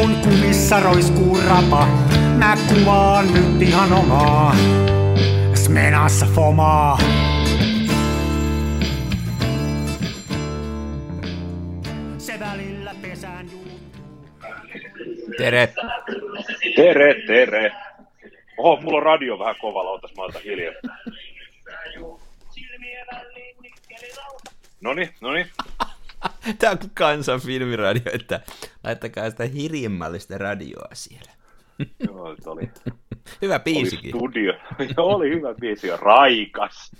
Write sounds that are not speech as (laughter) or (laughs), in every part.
kun kumissa roiskuu rapa, mä kuvaan nyt ihan omaa. Smenassa fomaa. Se välillä pesään. Tere. Tere, tere. Oho, mulla on radio vähän kovalla, otas mä otan hiljaa. Noni, noni. (laughs) Tämä on kansan filmiradio, että laittakaa sitä hirjemmällistä radioa siellä. Joo, se oli, Hyvä oli biisikin. studio. (laughs) Joo, oli hyvä biisi ja raikas.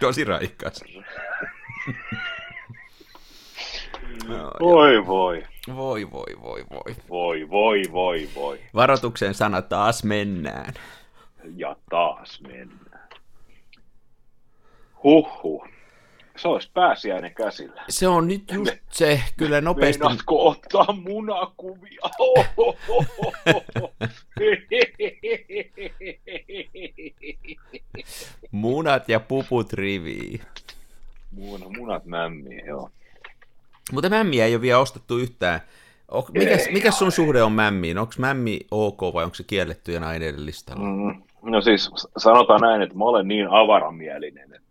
Tosi raikas. No, Voi, voi. voi, voi, voi, voi. Voi, voi, voi, voi. Varoituksen sana taas mennään. Ja taas mennään. Huhhuh. Se olisi pääsiäinen käsillä. Se on nyt just se, kyllä nopeasti. Meinaatko ottaa munakuvia? (laughs) Munat ja puput riviin. Muna, munat mämmiä, joo. Mutta mämmiä ei ole vielä ostettu yhtään. Mikäs, mikäs sun suhde on mämmiin? Onko mämmi ok vai onko se kiellettyjen aineiden listalla? Mm, no siis sanotaan näin, että mä olen niin avaramielinen, että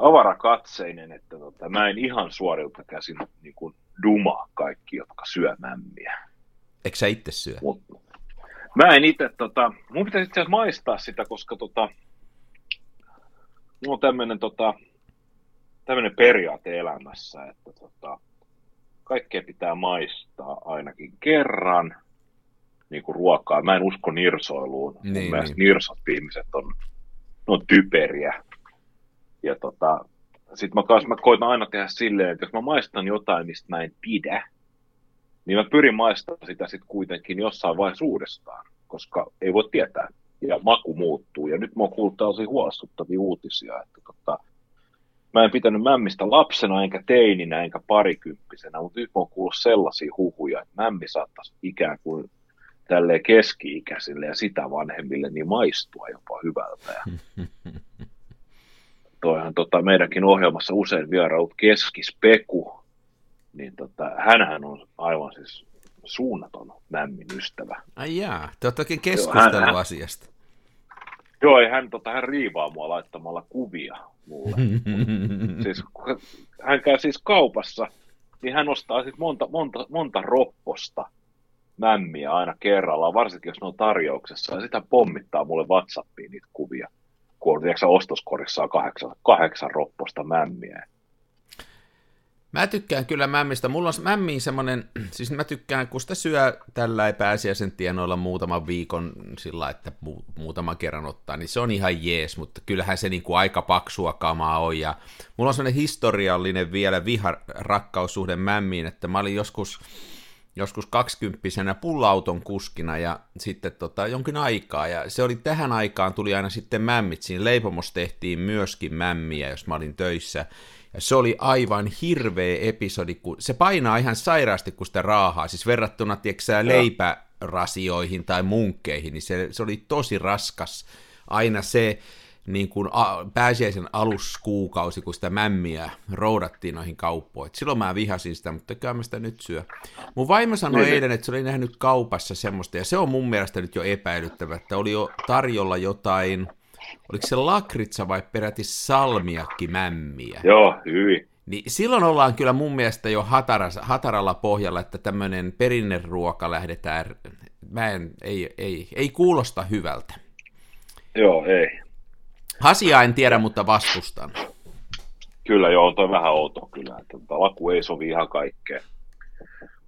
avarakatseinen, että tota, mä en ihan suorilta käsin niin kuin dumaa kaikki, jotka syö mämmiä. Eikö sä itse syö? Mut, mä en itse, tota, mun pitäisi itse asiassa maistaa sitä, koska tota, mulla on tämmöinen tota, tämmönen periaate elämässä, että tota, kaikkea pitää maistaa ainakin kerran niin kuin ruokaa. Mä en usko nirsoiluun. Mun Niin, mielestä niin. nirsot ihmiset on, ne on typeriä. Ja tota, sit mä, kans, mä koitan aina tehdä silleen, että jos mä maistan jotain, mistä mä en pidä, niin mä pyrin maistamaan sitä sitten kuitenkin jossain vaiheessa uudestaan, koska ei voi tietää. Ja maku muuttuu. Ja nyt mä oon kuullut tällaisia huolestuttavia uutisia, että tota, mä en pitänyt mämmistä lapsena, enkä teininä, enkä parikymppisenä, mutta nyt mä oon kuullut sellaisia huhuja, että mämmi saattaisi ikään kuin tälleen keski-ikäisille ja sitä vanhemmille niin maistua jopa hyvältä. Ja (laughs) toihan tota, meidänkin ohjelmassa usein vieraut keskispeku, niin tota, hänhän on aivan siis suunnaton mämmin ystävä. Ai jaa, te olette oikein hän- keskustellut hän- asiasta. Joo, ei hän, tota, hän riivaa mua laittamalla kuvia mulle. (laughs) siis, hän käy siis kaupassa, niin hän ostaa siis monta, monta, monta ropposta mämmiä aina kerrallaan, varsinkin jos ne on tarjouksessa, ja sitä pommittaa mulle Whatsappiin niitä kuvia, kun on tiedätkö, ostoskorissa kahdeksan, kahdeksan ropposta mämmiä. Mä tykkään kyllä mämmistä. Mulla on mämmiin semmonen, (clears throat) siis mä tykkään, kun sitä syö tällä pääsiäisen tienoilla muutaman viikon sillä, että mu- muutaman kerran ottaa, niin se on ihan jees, mutta kyllähän se niinku aika paksua kamaa on. Ja mulla on semmoinen historiallinen vielä viha rakkaussuhde mämmiin, että mä olin joskus, joskus kaksikymppisenä pulla-auton kuskina ja sitten tota, jonkin aikaa. Ja se oli tähän aikaan, tuli aina sitten mämmit. Siinä leipomossa tehtiin myöskin mämmiä, jos mä olin töissä. Ja se oli aivan hirveä episodi, kun se painaa ihan sairaasti, kun sitä raahaa. Siis verrattuna, tiedätkö leipärasioihin tai munkkeihin, niin se, se oli tosi raskas. Aina se niin kuin a, pääsiäisen aluskuukausi, kun sitä mämmiä roudattiin noihin kauppoihin. Et Silloin mä vihasin sitä, mutta kyllä mä sitä nyt syö. Mun vaimo sanoi Niin. eilen, että se oli nähnyt kaupassa semmoista, ja se on mun mielestä nyt jo epäilyttävä, että oli jo tarjolla jotain, oliko se lakritsa vai peräti salmiakki mämmiä. Joo, hyvin. Niin silloin ollaan kyllä mun mielestä jo hataras, hataralla pohjalla, että tämmöinen perinneruoka lähdetään, mä en, ei, ei, ei kuulosta hyvältä. Joo, ei. Asiaa en tiedä, mutta vastustan. Kyllä joo, on toi vähän outo kyllä, että laku ei sovi ihan kaikkeen.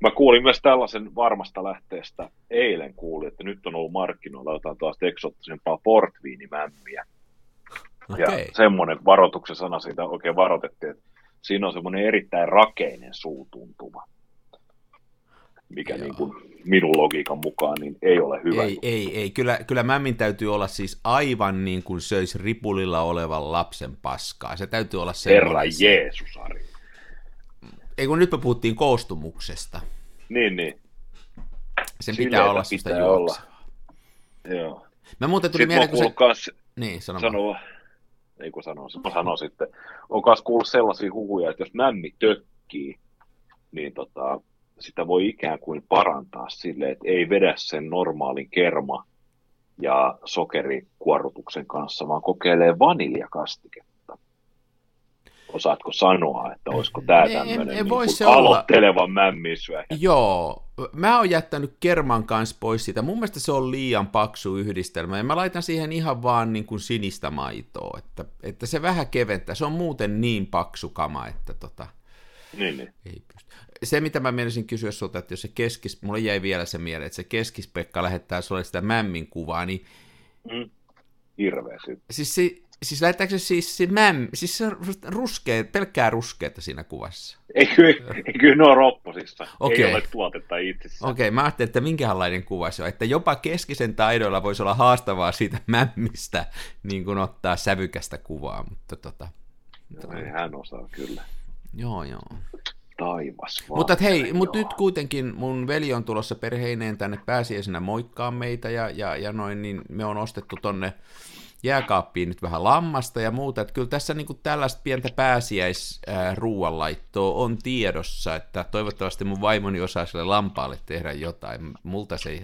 Mä kuulin myös tällaisen varmasta lähteestä, eilen kuulin, että nyt on ollut markkinoilla jotain taas eksottisempaa portviinimämmiä. Ja Okei. semmoinen varoituksen sana siitä oikein varoitettiin, että siinä on semmoinen erittäin rakeinen suutuntuma, mikä Joo. niin kuin minun logiikan mukaan niin ei ole hyvä. Ei, ei, ei. Kyllä, kyllä mämmin täytyy olla siis aivan niin kuin söisi ripulilla olevan lapsen paskaa. Se täytyy olla Herra semmoinen. Jeesus, Ari. Ei kun nyt me puhuttiin koostumuksesta. Niin, niin. Sen Sileitä pitää olla pitää sitä olla. Joo. Mä muuten tuli Sitten mieleen, kun se... Niin, sano sanoa, ei kun sanoo, mä sanon sitten, on myös kuullut sellaisia huhuja, että jos mämmi tökkii, niin tota, sitä voi ikään kuin parantaa sille, että ei vedä sen normaalin kerma ja sokerikuorrutuksen kanssa, vaan kokeilee vaniljakastiketta. Osaatko sanoa, että olisiko tämä tämmöinen niin aloitteleva mämmisyöjä? Joo, mä oon jättänyt kerman kanssa pois siitä. Mun mielestä se on liian paksu yhdistelmä, ja mä laitan siihen ihan vaan niin kuin sinistä maitoa, että, että se vähän keventää. Se on muuten niin paksu kama, että tota, niin, niin. ei pysty se, mitä mä menisin kysyä sulta, että jos se keskis, mulle jäi vielä se mieleen, että se keskispekka lähettää sulle sitä mämmin kuvaa, niin... Mm. Hirveä Siis, si, siis lähettääkö se siis se mäm, siis se ruskea, pelkkää ruskeetta siinä kuvassa? Ei kyllä, ei kyllä ne on ropposissa. Okay. Ei ole tuotetta itsessään. Okei, okay, mä ajattelin, että minkälainen kuva se on, että jopa keskisen taidoilla voisi olla haastavaa siitä mämmistä niin kuin ottaa sävykästä kuvaa, mutta tota... No, ei hän osaa kyllä. Joo, joo. Taivas. Mutta hei, mutta nyt kuitenkin mun veli on tulossa perheineen tänne pääsiäisenä moikkaa meitä ja, ja, ja noin, niin me on ostettu tonne jääkaappiin nyt vähän lammasta ja muuta, että kyllä tässä niin tällaista pientä pääsiäisruuanlaittoa on tiedossa, että toivottavasti mun vaimoni osaa sille lampaalle tehdä jotain, multa se ei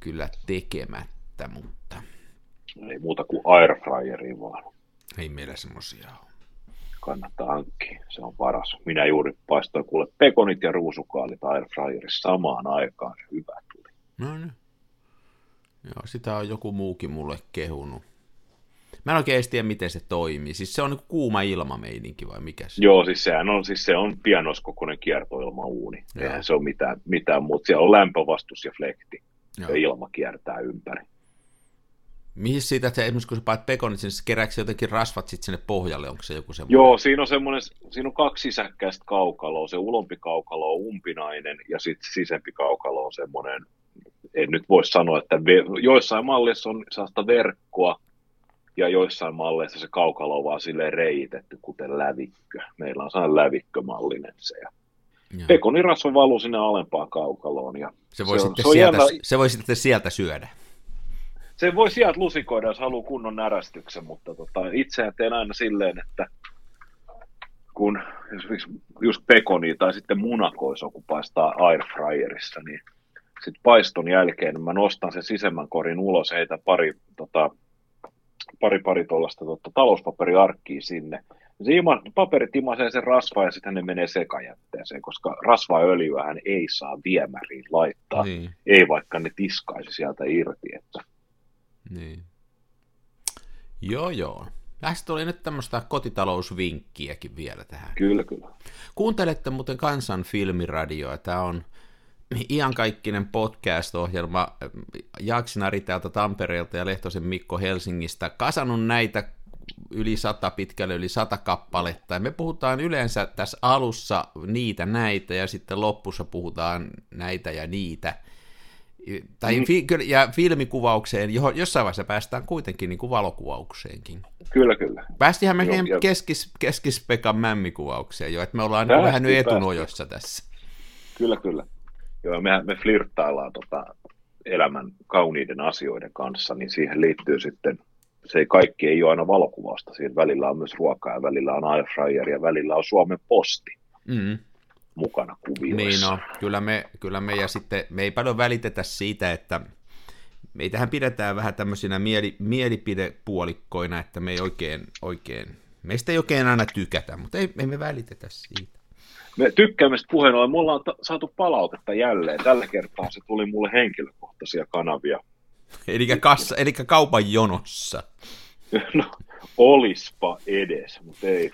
kyllä tekemättä, mutta... Ei muuta kuin airfryeriin vaan. Ei meillä semmosia ole kannattaa hankkia. Se on paras. Minä juuri paistoin kuule pekonit ja ruusukaalit airfryerissa samaan aikaan. Hyvä tuli. No niin. Joo, sitä on joku muukin mulle kehunut. Mä en oikein edes tiedä, miten se toimii. Siis se on niin kuuma ilmameininki vai mikä se Joo, siis sehän on, siis se on pianoskokoinen kiertoilmauuni. Eihän se ole mitään, mitään muuta. Siellä on lämpövastus ja flekti. Joo. Ja ilma kiertää ympäri. Mihin siitä, että esimerkiksi kun sä paat pekonit, niin kerääkö jotenkin rasvat sitten sinne pohjalle, onko se joku semmoinen? Joo, siinä on semmoinen, siinä on kaksi sisäkkäistä kaukaloa, se ulompi kaukalo on umpinainen ja sitten sisempi kaukalo on semmoinen, en nyt voi sanoa, että ve, joissain malleissa on sellaista verkkoa ja joissain malleissa se kaukalo on vaan silleen reitetty, kuten lävikkö. Meillä on sellainen lävikkömallinen se ja Pekonirasva valuu sinne alempaan kaukaloon. Ja se, voi se, sitten on, sieltä, jännä... se voi sitten sieltä syödä se voi sieltä lusikoida, jos haluaa kunnon närästyksen, mutta tota, itse teen aina silleen, että kun esimerkiksi just pekoni tai sitten munakoiso, kun paistaa airfryerissa, niin sitten paiston jälkeen mä nostan sen sisemmän korin ulos, heitä pari, tota, pari, pari tuollaista tota, talouspaperiarkkiä sinne. Se ima, paperit imasee sen rasvaa ja sitten ne menee sekajätteeseen, koska öljyä ei saa viemäriin laittaa, niin. ei vaikka ne tiskaisi sieltä irti. Että niin. Joo, joo. Tästä tuli nyt tämmöistä kotitalousvinkkiäkin vielä tähän. Kyllä, kyllä. Kuuntelette muuten Kansan filmiradioa. Tämä on iankaikkinen podcast-ohjelma. Jaksinari täältä Tampereelta ja Lehtosen Mikko Helsingistä kasannut näitä yli sata, pitkälle yli sata kappaletta. Ja me puhutaan yleensä tässä alussa niitä näitä ja sitten lopussa puhutaan näitä ja niitä – tai mm. fi, ja filmikuvaukseen, johon jossain vaiheessa päästään kuitenkin niin kuin valokuvaukseenkin. Kyllä, kyllä. Päästihän me Joo, keskis, keskispekan mämmikuvaukseen jo, että me ollaan päästi, vähän nyt etunojossa päästi. tässä. Kyllä, kyllä. Joo, me, me flirttaillaan tota elämän kauniiden asioiden kanssa, niin siihen liittyy sitten, se ei kaikki ei ole aina valokuvausta, siinä välillä on myös ruokaa ja välillä on airfryer ja välillä on Suomen posti. Mm mukana kuvioissa. Niin no, kyllä me, kyllä me ja sitten me ei paljon välitetä siitä, että meitähän pidetään vähän tämmöisinä mieli, mielipidepuolikkoina, että me ei oikein, oikein, meistä ei oikein aina tykätä, mutta ei, ei me välitetä siitä. Me tykkäämistä puheen ollen, mulla on saatu palautetta jälleen. Tällä kertaa se tuli mulle henkilökohtaisia kanavia. Eli, kassa, eli kaupan jonossa. (laughs) No, olispa edes, mutta ei,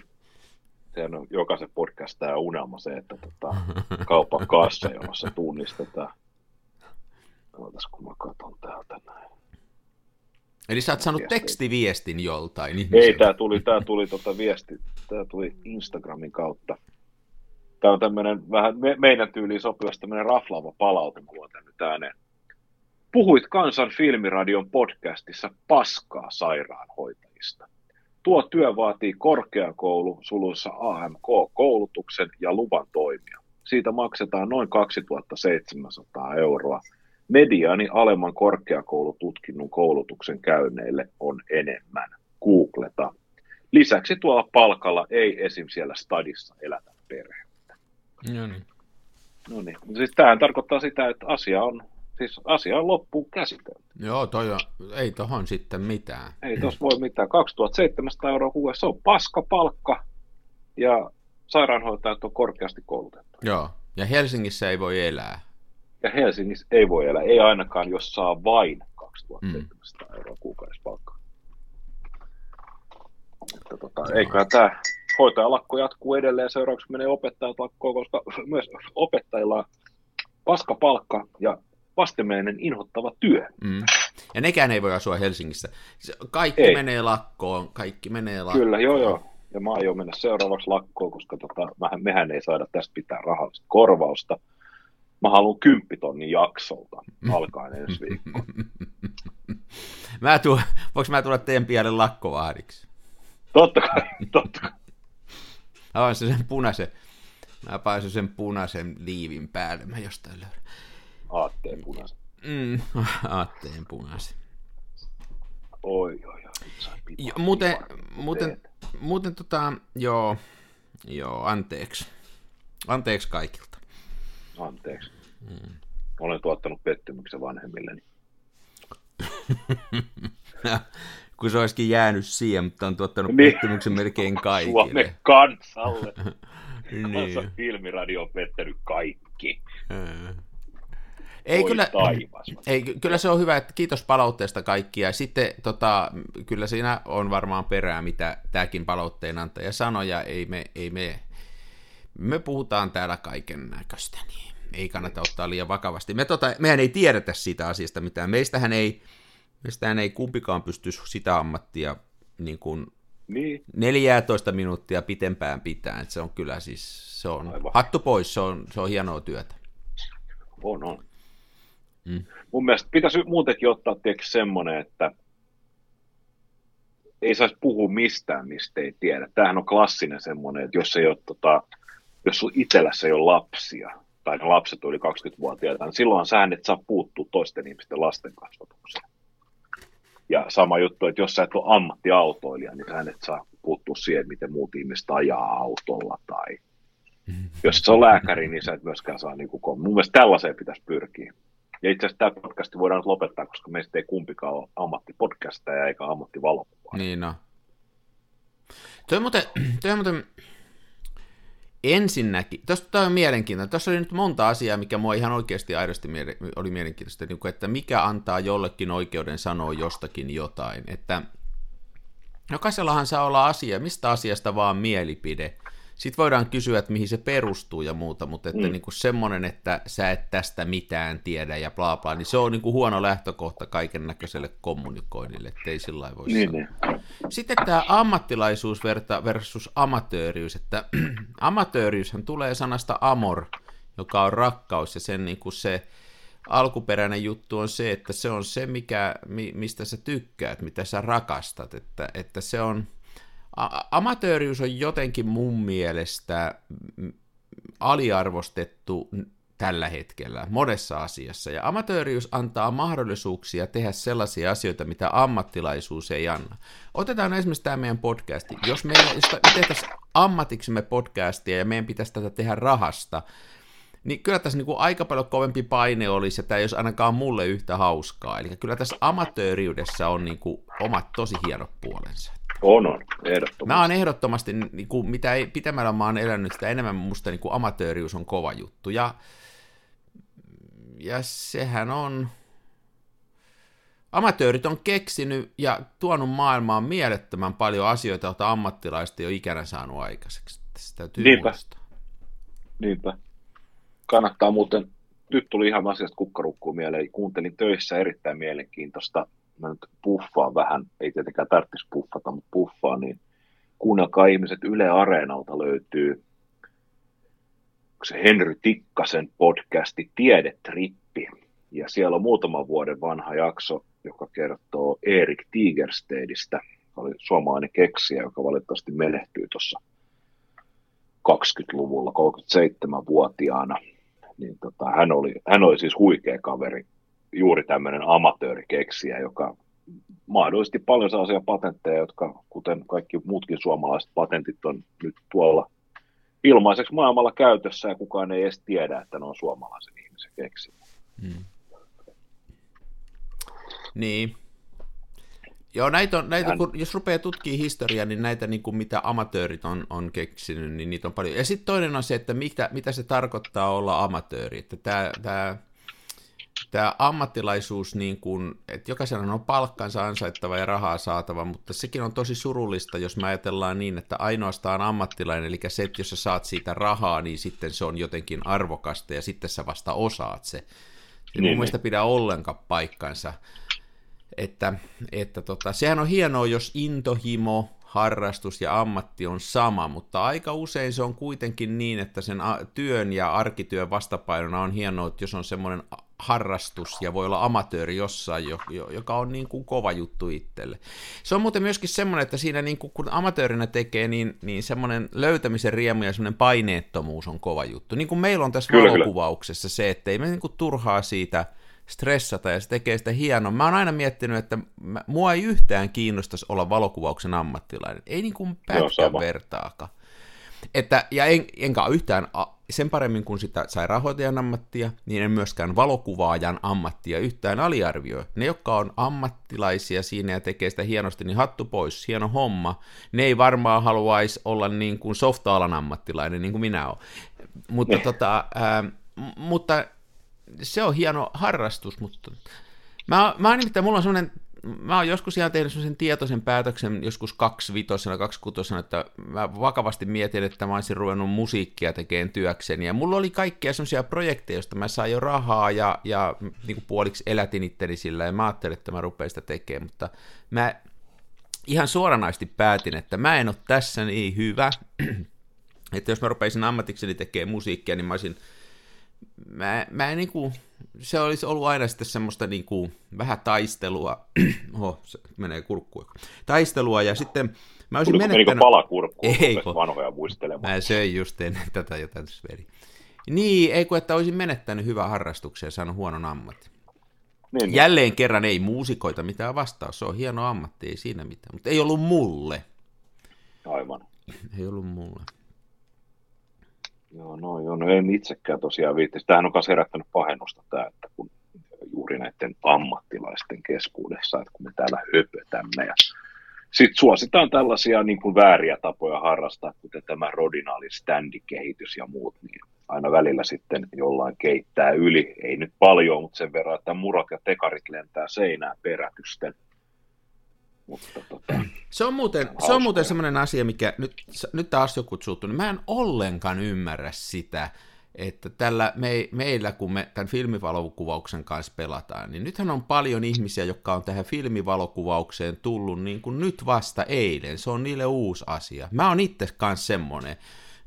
sehän on jokaisen podcastajan unelma se, että tota, kaupan kassa, jossa tunnistetaan. Ootas, kun mä katson täältä näin. Eli sä oot saanut tekstiviestin joltain ihmiseltä. Ei, tää tuli, tää tuli tota viesti, tää tuli Instagramin kautta. Tää on tämmönen vähän me, meidän tyyliin sopivasti tämmönen raflaava palaute, kun on tänne ääneen. Puhuit Kansan filmiradion podcastissa paskaa sairaanhoitajista. Tuo työ vaatii korkeakoulu suluissa AMK-koulutuksen ja luvan toimia. Siitä maksetaan noin 2700 euroa. Mediaani alemman korkeakoulututkinnon koulutuksen käyneille on enemmän. Googleta. Lisäksi tuolla palkalla ei esim. siellä stadissa elätä perhettä. No niin. No niin. Siis tämähän tarkoittaa sitä, että asia on, siis asia on loppuun käsitelty. Joo, toi on, ei tohon sitten mitään. Ei tos voi mitään. 2700 euroa kuukaudessa, se on paskapalkka ja sairaanhoitajat on korkeasti koulutettu. Joo, ja Helsingissä ei voi elää. Ja Helsingissä ei voi elää, ei ainakaan jos saa vain 2700 mm. euroa kuukaudessa palkkaa. Että tota, eiköhän tämä hoitajalakko jatkuu edelleen, seuraavaksi menee opettajat lakkoon, koska myös opettajilla on paskapalkka ja vastenmielinen inhottava työ. Mm. Ja nekään ei voi asua Helsingissä. Kaikki ei. menee lakkoon, kaikki menee lakkoon. Kyllä, joo joo. Ja mä aion mennä seuraavaksi lakkoon, koska tota, mehän, mehän ei saada tästä pitää rahallista korvausta. Mä haluan kymppitonnin jaksolta alkaen (laughs) ensi viikko. (laughs) mä tuun, voinko mä tulla teidän pialle lakkovahdiksi? Totta kai, (laughs) totta kai. Mä sen punaisen, mä paisun sen punaisen liivin päälle, mä jostain löydän. Aatteen punaisen. Mm, (laughs) aatteen punaisen. Oi, oi, oi. Jo, muuten, muuten, muuten tota, joo, joo, anteeksi. Anteeksi kaikilta. Anteeksi. Mm. Olen tuottanut pettymyksen vanhemmilleni. (laughs) kun se olisikin jäänyt siihen, mutta on tuottanut niin. pettymyksen melkein (laughs) kaikille. Suomen kansalle. niin. Kansan filmiradio on pettänyt kaikki. Ei kyllä, ei, kyllä se on hyvä, että kiitos palautteesta kaikkia. Sitten tota, kyllä siinä on varmaan perää, mitä tämäkin palautteen antaja sanoi, ja ei me, ei me, me puhutaan täällä kaiken näköistä, niin ei kannata ottaa liian vakavasti. Me tota, mehän ei tiedetä siitä asiasta mitään. Meistähän ei, meistähän ei kumpikaan pysty sitä ammattia niin kuin niin. 14 minuuttia pitempään pitää. Se on kyllä siis, se on Aivan. hattu pois, se on, se on hienoa työtä. On, on. Mm. Mun mielestä pitäisi muutenkin ottaa tietysti semmoinen, että ei saisi puhua mistään, mistä ei tiedä. Tämähän on klassinen semmoinen, että jos ei ole, tota, jos sun itsellässä ei ole lapsia, tai ne lapset on yli 20-vuotiaita, niin silloin sä et saa puuttua toisten ihmisten lasten kasvatukseen. Ja sama juttu, että jos sä et ole ammattiautoilija, niin sä et saa puuttua siihen, miten muut ihmiset ajaa autolla tai mm-hmm. jos se on lääkäri, niin sä et myöskään saa niin kuin, mun mielestä tällaiseen pitäisi pyrkiä. Ja itse asiassa tämä podcast voidaan nyt lopettaa, koska meistä ei kumpikaan ole ammattipodcastaja eikä ammattivalokuvaa. Niin no. Toi muuten, (clears throat) toi muuten ensinnäkin, tuosta on mielenkiintoista, tuossa oli nyt monta asiaa, mikä mua ihan oikeasti aidosti oli mielenkiintoista, niin että mikä antaa jollekin oikeuden sanoa jostakin jotain, että jokaisellahan saa olla asia, mistä asiasta vaan mielipide, sitten voidaan kysyä, että mihin se perustuu ja muuta, mutta että mm. niin kuin semmoinen, että sä et tästä mitään tiedä ja bla bla, niin se on niin kuin huono lähtökohta kaiken näköiselle kommunikoinnille, ettei sillä voi niin, sanoa. Niin. Sitten tämä ammattilaisuus versus amatööriys, että (clears throat) amatööriyshän tulee sanasta amor, joka on rakkaus ja sen niin kuin se alkuperäinen juttu on se, että se on se, mikä, mistä sä tykkäät, mitä sä rakastat, että, että se on amatööriys on jotenkin mun mielestä aliarvostettu tällä hetkellä monessa asiassa, ja amatööriys antaa mahdollisuuksia tehdä sellaisia asioita, mitä ammattilaisuus ei anna. Otetaan esimerkiksi tämä meidän podcasti. Jos me, tehtäisiin ammatiksemme podcastia ja meidän pitäisi tätä tehdä rahasta, niin kyllä tässä niin kuin aika paljon kovempi paine olisi, että tämä ei olisi ainakaan mulle yhtä hauskaa. Eli kyllä tässä amatööriydessä on niin kuin omat tosi hienot puolensa. On, on, ehdottomasti. Mä oon ehdottomasti, niin kuin, mitä ei, pitämällä mä oon elänyt, sitä enemmän musta niin kuin amatöörius on kova juttu. Ja, ja sehän on... Amatöörit on keksinyt ja tuonut maailmaan mielettömän paljon asioita, joita ammattilaiset ei ole ikänä saanut aikaiseksi. Sitä täytyy Niinpä. Muistaa. Niinpä. Kannattaa muuten, nyt tuli ihan asiasta kukkarukkuun mieleen, kuuntelin töissä erittäin mielenkiintoista mä nyt puffaan vähän, ei tietenkään tarvitsisi puffata, mutta puffaan, niin kuunnelkaa ihmiset Yle Areenalta löytyy se Henry Tikkasen podcasti Tiedetrippi. Ja siellä on muutaman vuoden vanha jakso, joka kertoo Erik Tigerstedistä, oli suomalainen keksijä, joka valitettavasti menehtyi tuossa 20-luvulla 37-vuotiaana. Niin tota, hän, oli, hän oli siis huikea kaveri, juuri tämmöinen amatöörikeksijä, joka mahdollisti paljon sellaisia patentteja, jotka kuten kaikki muutkin suomalaiset patentit on nyt tuolla ilmaiseksi maailmalla käytössä ja kukaan ei edes tiedä, että ne on suomalaisen ihmisen keksimä. Hmm. Niin. Joo, näitä on, näitä, kun, jos rupeaa tutkimaan historiaa, niin näitä, niin kuin mitä amatöörit on, on keksinyt, niin niitä on paljon. Ja sitten toinen on se, että mitä, mitä se tarkoittaa olla amatööri. Että tämä, tämä, tämä ammattilaisuus, niin kuin, että jokaisella on palkkansa ansaittava ja rahaa saatava, mutta sekin on tosi surullista, jos me ajatellaan niin, että ainoastaan ammattilainen, eli se, että jos sä saat siitä rahaa, niin sitten se on jotenkin arvokasta ja sitten sä vasta osaat se. Se niin, mun niin. mielestä pidä ollenkaan paikkansa että, että tota, sehän on hienoa, jos intohimo, harrastus ja ammatti on sama, mutta aika usein se on kuitenkin niin, että sen työn ja arkityön vastapainona on hienoa, että jos on semmoinen harrastus ja voi olla amatööri jossain, joka on niin kuin kova juttu itselle. Se on muuten myöskin semmoinen, että siinä niin kuin, kun amatöörinä tekee, niin, niin semmoinen löytämisen riemu ja semmoinen paineettomuus on kova juttu. Niin kuin meillä on tässä kyllä, valokuvauksessa kyllä. se, että ei me niin kuin turhaa siitä – stressata ja se tekee sitä hienoa. Mä oon aina miettinyt, että mä, mua ei yhtään kiinnostaisi olla valokuvauksen ammattilainen. Ei niin kuin pätkän vertaakaan. Että, ja en, enkä yhtään sen paremmin kuin sitä sai rahoitajan ammattia, niin en myöskään valokuvaajan ammattia yhtään aliarvioi. Ne, jotka on ammattilaisia siinä ja tekee sitä hienosti, niin hattu pois, hieno homma. Ne ei varmaan haluaisi olla niin kuin softa-alan ammattilainen, niin kuin minä olen. Mutta, tota, ää, mutta se on hieno harrastus, mutta mä, mä nimittäin, mulla on semmoinen, mä oon joskus ihan tehnyt semmoisen tietoisen päätöksen, joskus kaksi vitosena, kaksi kutosena, että mä vakavasti mietin, että mä olisin ruvennut musiikkia tekemään työkseni, ja mulla oli kaikkia semmoisia projekteja, joista mä sain jo rahaa, ja, ja niin kuin puoliksi elätin itteni sillä, ja mä ajattelin, että mä rupean sitä tekemään, mutta mä ihan suoranaisesti päätin, että mä en ole tässä niin hyvä, (clears throat) että jos mä rupeisin ammatikseni tekemään musiikkia, niin mä olisin mä, mä en niinku, se olisi ollut aina sitten semmoista niinku, vähän taistelua, (clears throat) oho, se menee kurkkuun, taistelua, ja sitten mä olisin Tuliko menettänyt... pala kurkkuun, ei, vanhoja muistelemaan? Mä söin just ennen tätä jotain veri. Niin, ei kun että olisin menettänyt hyvää harrastuksia ja saanut huonon ammatti. Niin, niin. Jälleen kerran ei muusikoita mitään vastaus, se on hieno ammatti, ei siinä mitään, mutta ei ollut mulle. Aivan. Ei ollut mulle. Joo, no, joo, no en itsekään tosiaan viitti. Tämähän on myös herättänyt pahennusta tämä, että kun juuri näiden ammattilaisten keskuudessa, että kun me täällä höpötämme ja sitten suositaan tällaisia niin kuin vääriä tapoja harrastaa, kuten tämä rodinaali standikehitys ja muut, niin aina välillä sitten jollain keittää yli, ei nyt paljon, mutta sen verran, että murat ja tekarit lentää seinään perätysten. Mutta, tota, se on muuten, se on muuten semmoinen asia, mikä nyt, nyt taas joku suuttuu, niin mä en ollenkaan ymmärrä sitä, että tällä me, meillä, kun me tämän filmivalokuvauksen kanssa pelataan, niin nythän on paljon ihmisiä, jotka on tähän filmivalokuvaukseen tullut niin kuin nyt vasta eilen. Se on niille uusi asia. Mä oon itse kanssa semmoinen.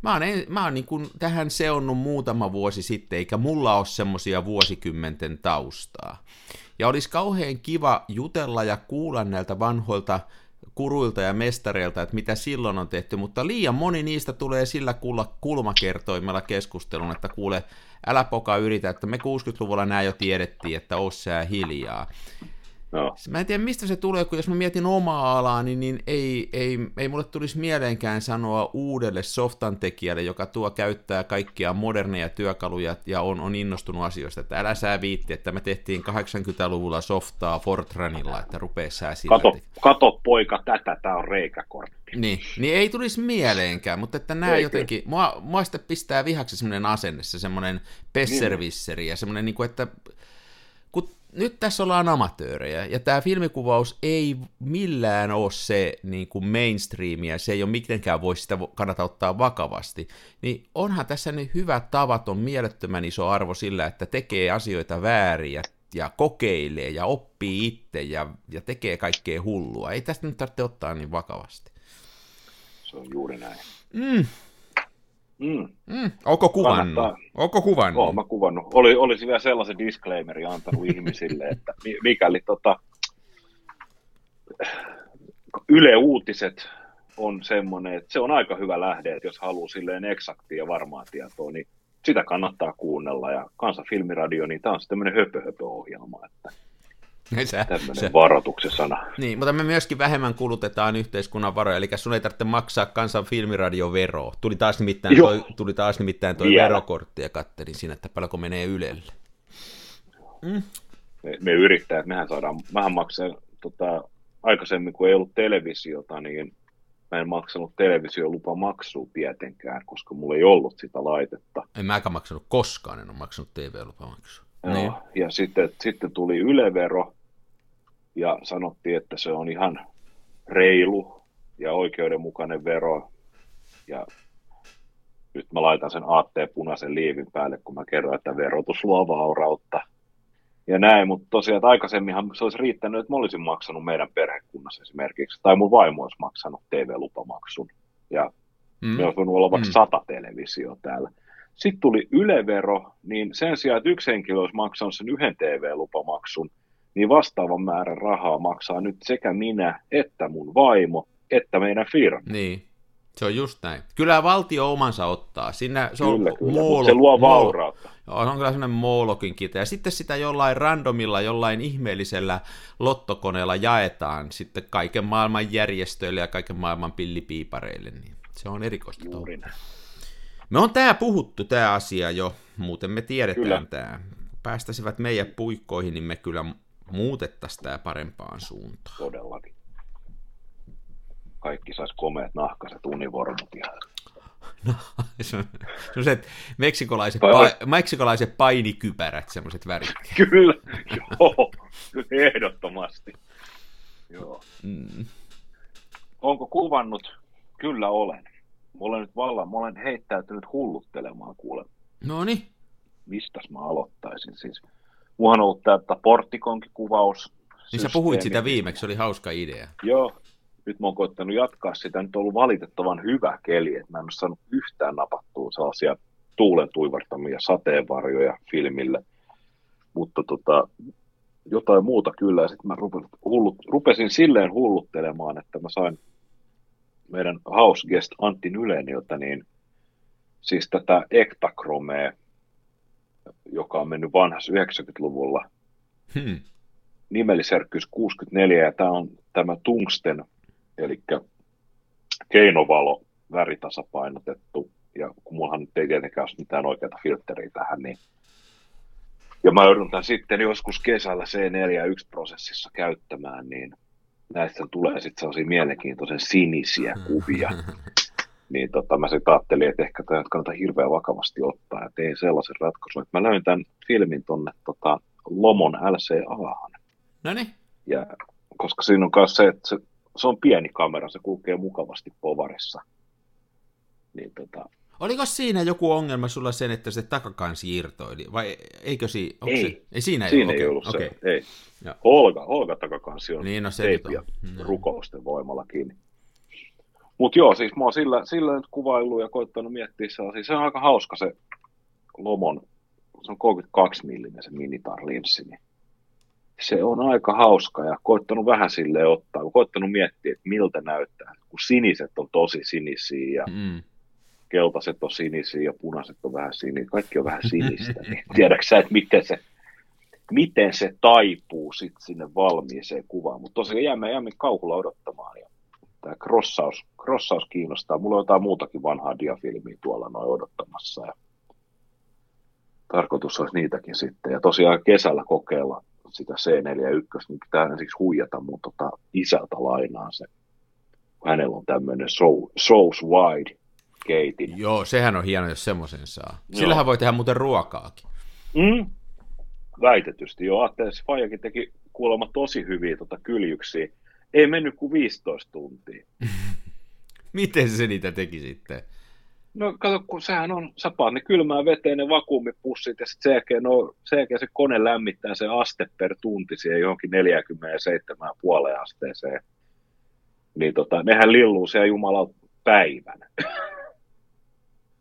Mä oon, mä oon niin kuin tähän seonnut muutama vuosi sitten, eikä mulla ole semmoisia vuosikymmenten taustaa. Ja olisi kauhean kiva jutella ja kuulla näiltä vanhoilta kuruilta ja mestareilta, että mitä silloin on tehty, mutta liian moni niistä tulee sillä kuulla kulmakertoimella keskustelun, että kuule, älä poka yritä, että me 60-luvulla nämä jo tiedettiin, että ossa hiljaa. No. Mä en tiedä, mistä se tulee, kun jos mä mietin omaa alaa, niin, niin ei, ei, ei mulle tulisi mieleenkään sanoa uudelle softan tekijälle, joka tuo käyttää kaikkia moderneja työkaluja ja on, on innostunut asioista, että älä sä viitti, että me tehtiin 80-luvulla softaa Fortranilla, että rupee sää sillä. Kato, kato poika tätä, tää on reikäkortti. Niin, niin ei tulisi mieleenkään, mutta että nämä jotenkin, mua, mua sitten pistää vihaksi semmoinen asenne, se semmoinen pesservisseri ja semmoinen, niin kuin, että nyt tässä ollaan amatöörejä, ja tämä filmikuvaus ei millään ole se niin kuin mainstreamia, se ei ole mitenkään voi sitä kannata ottaa vakavasti, niin onhan tässä nyt hyvä tavaton, mielettömän iso arvo sillä, että tekee asioita väärin ja, ja kokeilee ja oppii itse ja, ja tekee kaikkea hullua. Ei tästä nyt tarvitse ottaa niin vakavasti. Se on juuri näin. Mm. Mm. Mm. Onko kuvannut? Kannattaa. Onko kuvannut? Olen mä kuvannut. Oli, olisi vielä sellaisen disclaimerin antanut ihmisille, (laughs) että mikäli tota, Yle Uutiset on semmoinen, että se on aika hyvä lähde, että jos haluaa silleen eksaktia ja varmaa tietoa, niin sitä kannattaa kuunnella. Ja Kansan filmiradio, niin tämä on tämmöinen höpö-höpö-ohjelma, että Sä, Tämmöinen sä, varoituksen sana. niin, mutta me myöskin vähemmän kulutetaan yhteiskunnan varoja, eli sun ei tarvitse maksaa kansan filmiradioveroa. Tuli taas nimittäin Joo. toi, tuli taas nimittäin toi Vielä. verokortti ja kattelin siinä, että paljonko menee Ylelle. Me, me yrittäjät, mehän saadaan, mähän maksan tota, aikaisemmin, kun ei ollut televisiota, niin mä en maksanut televisiolupamaksua tietenkään, koska mulla ei ollut sitä laitetta. En mäkään maksanut koskaan, en ole maksanut TV-lupamaksua. Joo, Niin. Ja sitten, sitten tuli ylevero ja sanottiin, että se on ihan reilu ja oikeudenmukainen vero. Ja nyt mä laitan sen aatteen punaisen liivin päälle, kun mä kerron, että verotus luo vaurautta. Ja näin, mutta tosiaan että aikaisemminhan se olisi riittänyt, että mä olisin maksanut meidän perhekunnassa esimerkiksi, tai mun vaimo olisi maksanut TV-lupamaksun. Ja Mm. me olisi voinut olla vaikka Mm. sata televisio täällä. Sitten tuli ylevero, niin sen sijaan, että yksi henkilö olisi maksanut sen yhden TV-lupamaksun, niin vastaavan määrän rahaa maksaa nyt sekä minä, että mun vaimo, että meidän firma. Niin, se on just näin. Kyllä valtio omansa ottaa. Siinä se on Kyllä, kyllä, moolo- se luo vaurautta. Joo, se on kyllä sellainen moolokin kita. Ja sitten sitä jollain randomilla, jollain ihmeellisellä lottokoneella jaetaan sitten kaiken maailman järjestöille ja kaiken maailman pillipiipareille. Niin se on erikoista. Me on tää puhuttu, tämä asia jo, muuten me tiedetään Kyllä. tämä. Päästäisivät meidän puikkoihin, niin me kyllä muutettaisiin tämä parempaan suuntaan. Todellakin. Kaikki sais komeat nahkaset univormut ja (laughs) se on, se on se, meksikolaiset, pa, meksikolaiset painikypärät, semmoiset värit. (laughs) Kyllä, joo, ehdottomasti. Joo. Mm. Onko kuvannut? Kyllä olen. Mä olen nyt vallan, mä olen heittäytynyt hulluttelemaan kuule. No niin, Mistäs mä aloittaisin siis? Ollut tätä porttikonkin kuvaus. niin sä puhuit sitä viimeksi, se oli hauska idea. Joo, nyt mä oon koittanut jatkaa sitä. Nyt on ollut valitettavan hyvä keli, että mä en ole saanut yhtään napattua sellaisia tuulen tuivartamia sateenvarjoja filmille. Mutta tota, jotain muuta kyllä. Sitten mä rupesin, hullut, rupesin silleen hulluttelemaan, että mä sain meidän house guest Antti Nyleniltä, niin siis tätä ektakromea, joka on mennyt vanhassa 90-luvulla, Hmm. nimelliserkkyys 64, ja tämä on tämä tungsten, eli keinovalo, väritasapainotettu, ja kun mullahan nyt ei tietenkään ole mitään oikeata filtteriä tähän, niin ja mä joudun tämän sitten joskus kesällä C41-prosessissa käyttämään, niin näistä tulee sitten sellaisia mielenkiintoisen sinisiä kuvia. (laughs) Niin tota, mä sitten ajattelin, että ehkä tämä kannattaa hirveän vakavasti ottaa, ja tein sellaisen ratkaisun, että mä löin tämän filmin tonne tota, Lomon LCAhan. No niin, Ja, koska siinä on myös se, että se, se on pieni kamera, se kulkee mukavasti povarissa. Niin tota, oliko siinä joku ongelma sulla sen, että se takakansi irtoili, vai eikö si, Ei. Se, ei siinä ei, siinä ei ollut okei. se. Ei. Olga, Olga takakansi on Niin, no se teipiä. Mm. rukousten voimalla kiinni. Mutta joo, siis mä oon sillä, sillä nyt kuvaillut ja koittanut miettiä sellaisia. Se on aika hauska se Lomon, se on 32 millinen se minitar-linssi, niin se on aika hauska ja koittanut vähän sille ottaa, koittanut miettiä, että miltä näyttää, kun siniset on tosi sinisiä ja Mm. keltaiset on sinisiä ja punaiset on vähän sinisiä, kaikki on vähän (laughs) sinistä, niin tiedätkö sä, että miten se, miten se taipuu sitten sinne valmiiseen kuvaan, mutta tosiaan jäämme, jäämme kauhulla odottamaan ja tämä crossaus, crossaus kiinnostaa. Mulla on jotain muutakin vanhaa diafilmiä tuolla noin odottamassa ja tarkoitus olisi niitäkin sitten. Ja tosiaan kesällä kokeilla sitä C41, niin pitää ensiksi huijata mun tota isältä lainaan se. Hänellä on tämmöinen so, Souls Wide keitin. Joo, sehän on hieno, jos semmoisen saa. Joo. Sillähän voi tehdä muuten ruokaakin. Mm. Väitetysti, joo. Ajattelin, että Fajakin teki kuulemma tosi hyviä tota kyljyksiä. Ei mennyt kuin 15 tuntia. (laughs) Miten se niitä teki sitten? No kato, kun sehän on, sä paat ne kylmään veteen ne vakuumipussit ja sitten sen jälkeen, no, sen jälkeen se kone lämmittää se aste per tunti siihen johonkin 47,5 asteeseen. Niin tota, nehän lilluu siellä jumala päivän. (laughs)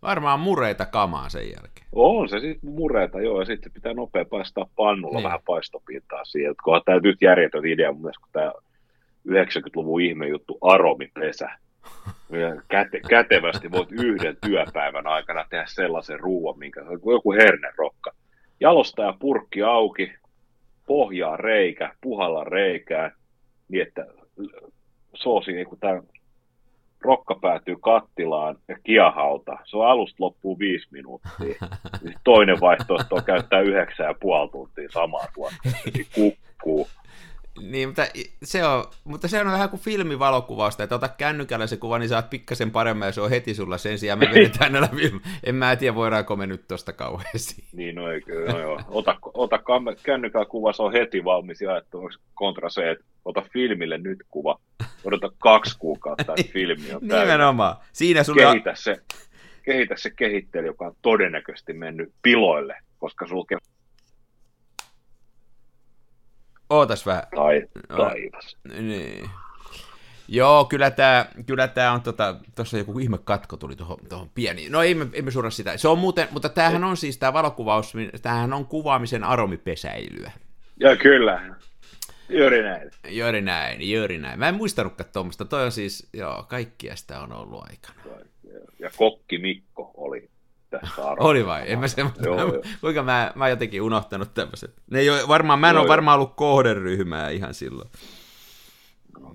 Varmaan mureita kamaa sen jälkeen. On se sitten mureita, joo, ja sitten pitää nopea paistaa pannulla Niin. vähän paistopintaa siihen. Kunhan tämä nyt järjetön idea mun mielestä, kun tämä 90-luvun ihmejuttu aromipesä. Käte, kätevästi voit yhden työpäivän aikana tehdä sellaisen ruoan, minkä joku hernerokka. Jalostaja purkki auki, pohjaa reikä, puhalla reikää, niin että soosi, niin kun tämä rokka päätyy kattilaan ja kiahauta. Se on alusta loppuu viisi minuuttia. Toinen vaihtoehto on käyttää yhdeksän ja puoli tuntia samaa tuotetta. Kukkuu. Niin, mutta se, on, mutta se on vähän kuin filmivalokuvausta, että ota kännykällä se kuva, niin saat pikkasen paremmin ja se on heti sulla sen sijaan. Me (laughs) vedetään näillä film... En mä tiedä, voidaanko me nyt tosta kauheasti. Niin, no, ei, no joo. Ota, ota kännykällä kuva, se on heti valmis jaettu. Kontra se, että ota filmille nyt kuva. Odota kaksi kuukautta, että (laughs) filmi on täynnä. Nimenomaan. Siinä sulla... Kehitä se, kehitä se kehittely, joka on todennäköisesti mennyt piloille, koska sulla Ootas vähän. Tai, taivas. Niin. Joo, kyllä tämä kyllä tää on, tuossa tota, joku ihme katko tuli tuohon, tuohon pieni. No ei me, emme surra sitä. Se on muuten, mutta tämähän on siis tämä valokuvaus, tämähän on kuvaamisen aromipesäilyä. Joo, kyllä. Juuri näin. Juuri näin, juuri näin. Mä en muistanutkaan tuommoista. Toi on siis, joo, kaikkia sitä on ollut aikana. Ja kokki Mikko oli tästä Oli vai? En mä se, (laughs) joo, mä, joo. kuinka mä, mä jotenkin unohtanut tämmöiset. Ne ei ole, varmaan, mä en joo, ole varmaan ollut kohderyhmää ihan silloin.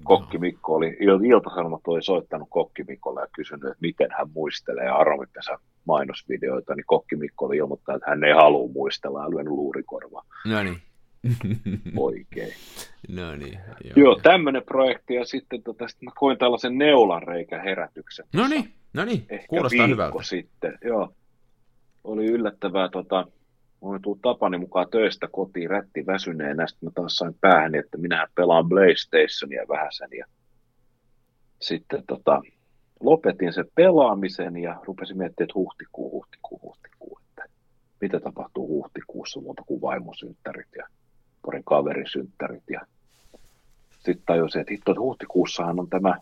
Kokki Mikko oli, Ilta-Sanomat oli soittanut Kokki Mikkolle ja kysynyt, että miten hän muistelee Aromipesä mainosvideoita, niin Kokki Mikko oli ilmoittanut, että hän ei halua muistella ja lyönyt luurikorvaa. No niin. (laughs) Oikein. No niin. Joo, joo tämmöinen projekti ja sitten tota, sit mä koin tällaisen neulanreikä herätyksen. No niin, no niin, kuulostaa hyvältä. sitten, joo oli yllättävää, tota, olen tullut Tapani mukaan töistä kotiin rätti väsyneenä, sitten mä taas sain päähän, että minähän pelaan PlayStationia vähäsen ja sitten tota, lopetin sen pelaamisen ja rupesin miettimään, että huhtikuu, huhtikuu, huhtikuu, että mitä tapahtuu huhtikuussa muuta kuin vaimosynttärit ja parin kaverisynttärit ja sitten tajusin, että hitto, että huhtikuussahan on tämä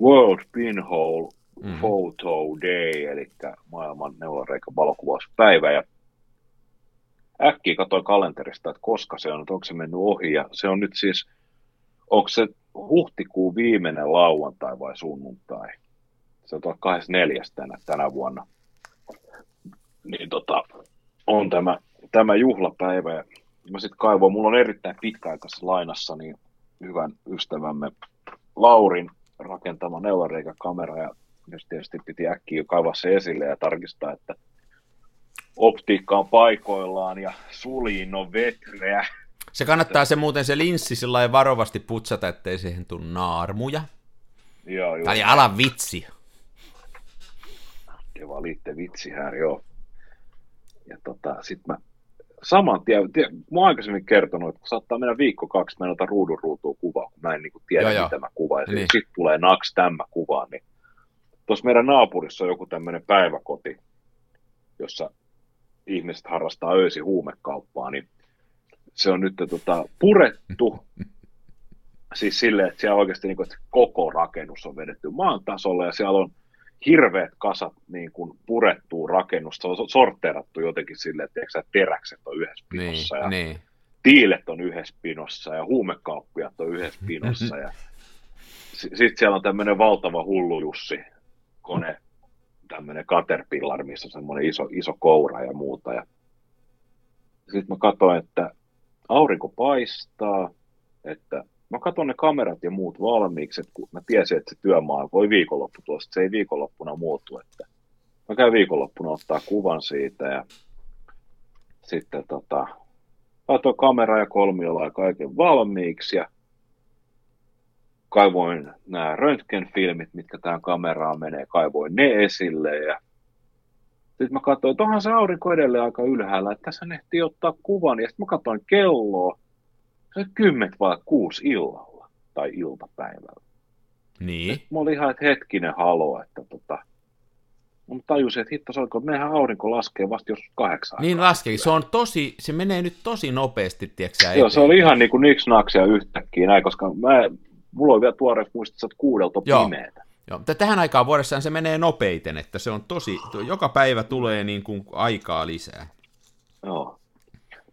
World Pinhole mm. Photo Day, eli maailman neulareikä valokuvauspäivä. Ja äkkiä katsoin kalenterista, että koska se on, että onko se mennyt ohi. Ja se on nyt siis, onko se huhtikuun viimeinen lauantai vai sunnuntai? Se on 24. tänä, tänä vuonna. Niin tota, on tämä, tämä juhlapäivä. Ja mä sitten kaivoin, mulla on erittäin pitkäaikaisessa lainassa niin hyvän ystävämme Laurin rakentama neulareikäkamera ja jos tietysti piti äkkiä kaivaa se esille ja tarkistaa, että optiikka on paikoillaan ja suliin on vetreä. Se kannattaa se muuten se linssi sillä varovasti putsata, ettei siihen tule naarmuja. Joo, joo. Tai ala vitsi. Te valitte vitsi här, joo. Ja tota, sit mä saman tien, tie, mä oon aikaisemmin kertonut, että kun saattaa mennä viikko kaksi, mä en ota ruudun ruutuun kuvaa, kun mä en niin kuin tiedä, joo, mitä joo. mä kuvaan. Ja niin. sitten tulee naks tämä kuva, niin tuossa meidän naapurissa on joku tämmöinen päiväkoti, jossa ihmiset harrastaa öisi huumekauppaa, niin se on nyt tota, purettu. (laughs) Siis silleen, että siellä oikeasti niin kuin, että koko rakennus on vedetty maan tasolle ja siellä on hirveät kasat niin kuin purettua rakennusta, se on sorteerattu jotenkin silleen, että tiedätkö, teräkset on yhdessä pinossa niin, ja niin. tiilet on yhdessä pinossa ja huumekauppiat on yhdessä pinossa ja (laughs) sitten siellä on tämmöinen valtava hullu Jussi, kone, tämmöinen Caterpillar, missä on semmoinen iso, iso koura ja muuta. Ja sitten mä katsoin, että aurinko paistaa, että mä katson ne kamerat ja muut valmiiksi, että kun mä tiesin, että se työmaa voi viikonloppu tuosta, se ei viikonloppuna muutu, että mä käyn viikonloppuna ottaa kuvan siitä ja sitten tota, laitoin kamera ja kolmiolla ja kaiken valmiiksi ja kaivoin nämä röntgenfilmit, mitkä tähän kameraan menee, kaivoin ne esille ja sitten mä katsoin, että onhan se aurinko edelleen aika ylhäällä, että tässä ehtii ottaa kuvan ja sitten mä katsoin kelloa, se on kymmet vai kuusi illalla tai iltapäivällä. Niin. Sitten mä olin ihan, että hetkinen halo, että tota, Mä tajusin, että hitto soiko, meidän aurinko laskee vasta jos kahdeksan. Niin laskee, se on tosi, se menee nyt tosi nopeasti, tiedätkö Joo, se oli ihan niin kuin niksnaksia yhtäkkiä näin, koska mä mulla on vielä tuoreessa muistissa, että kuudelta Joo. pimeätä. Joo, mutta tähän aikaan vuodessaan se menee nopeiten, että se on tosi, joka päivä tulee niin kuin aikaa lisää. Joo.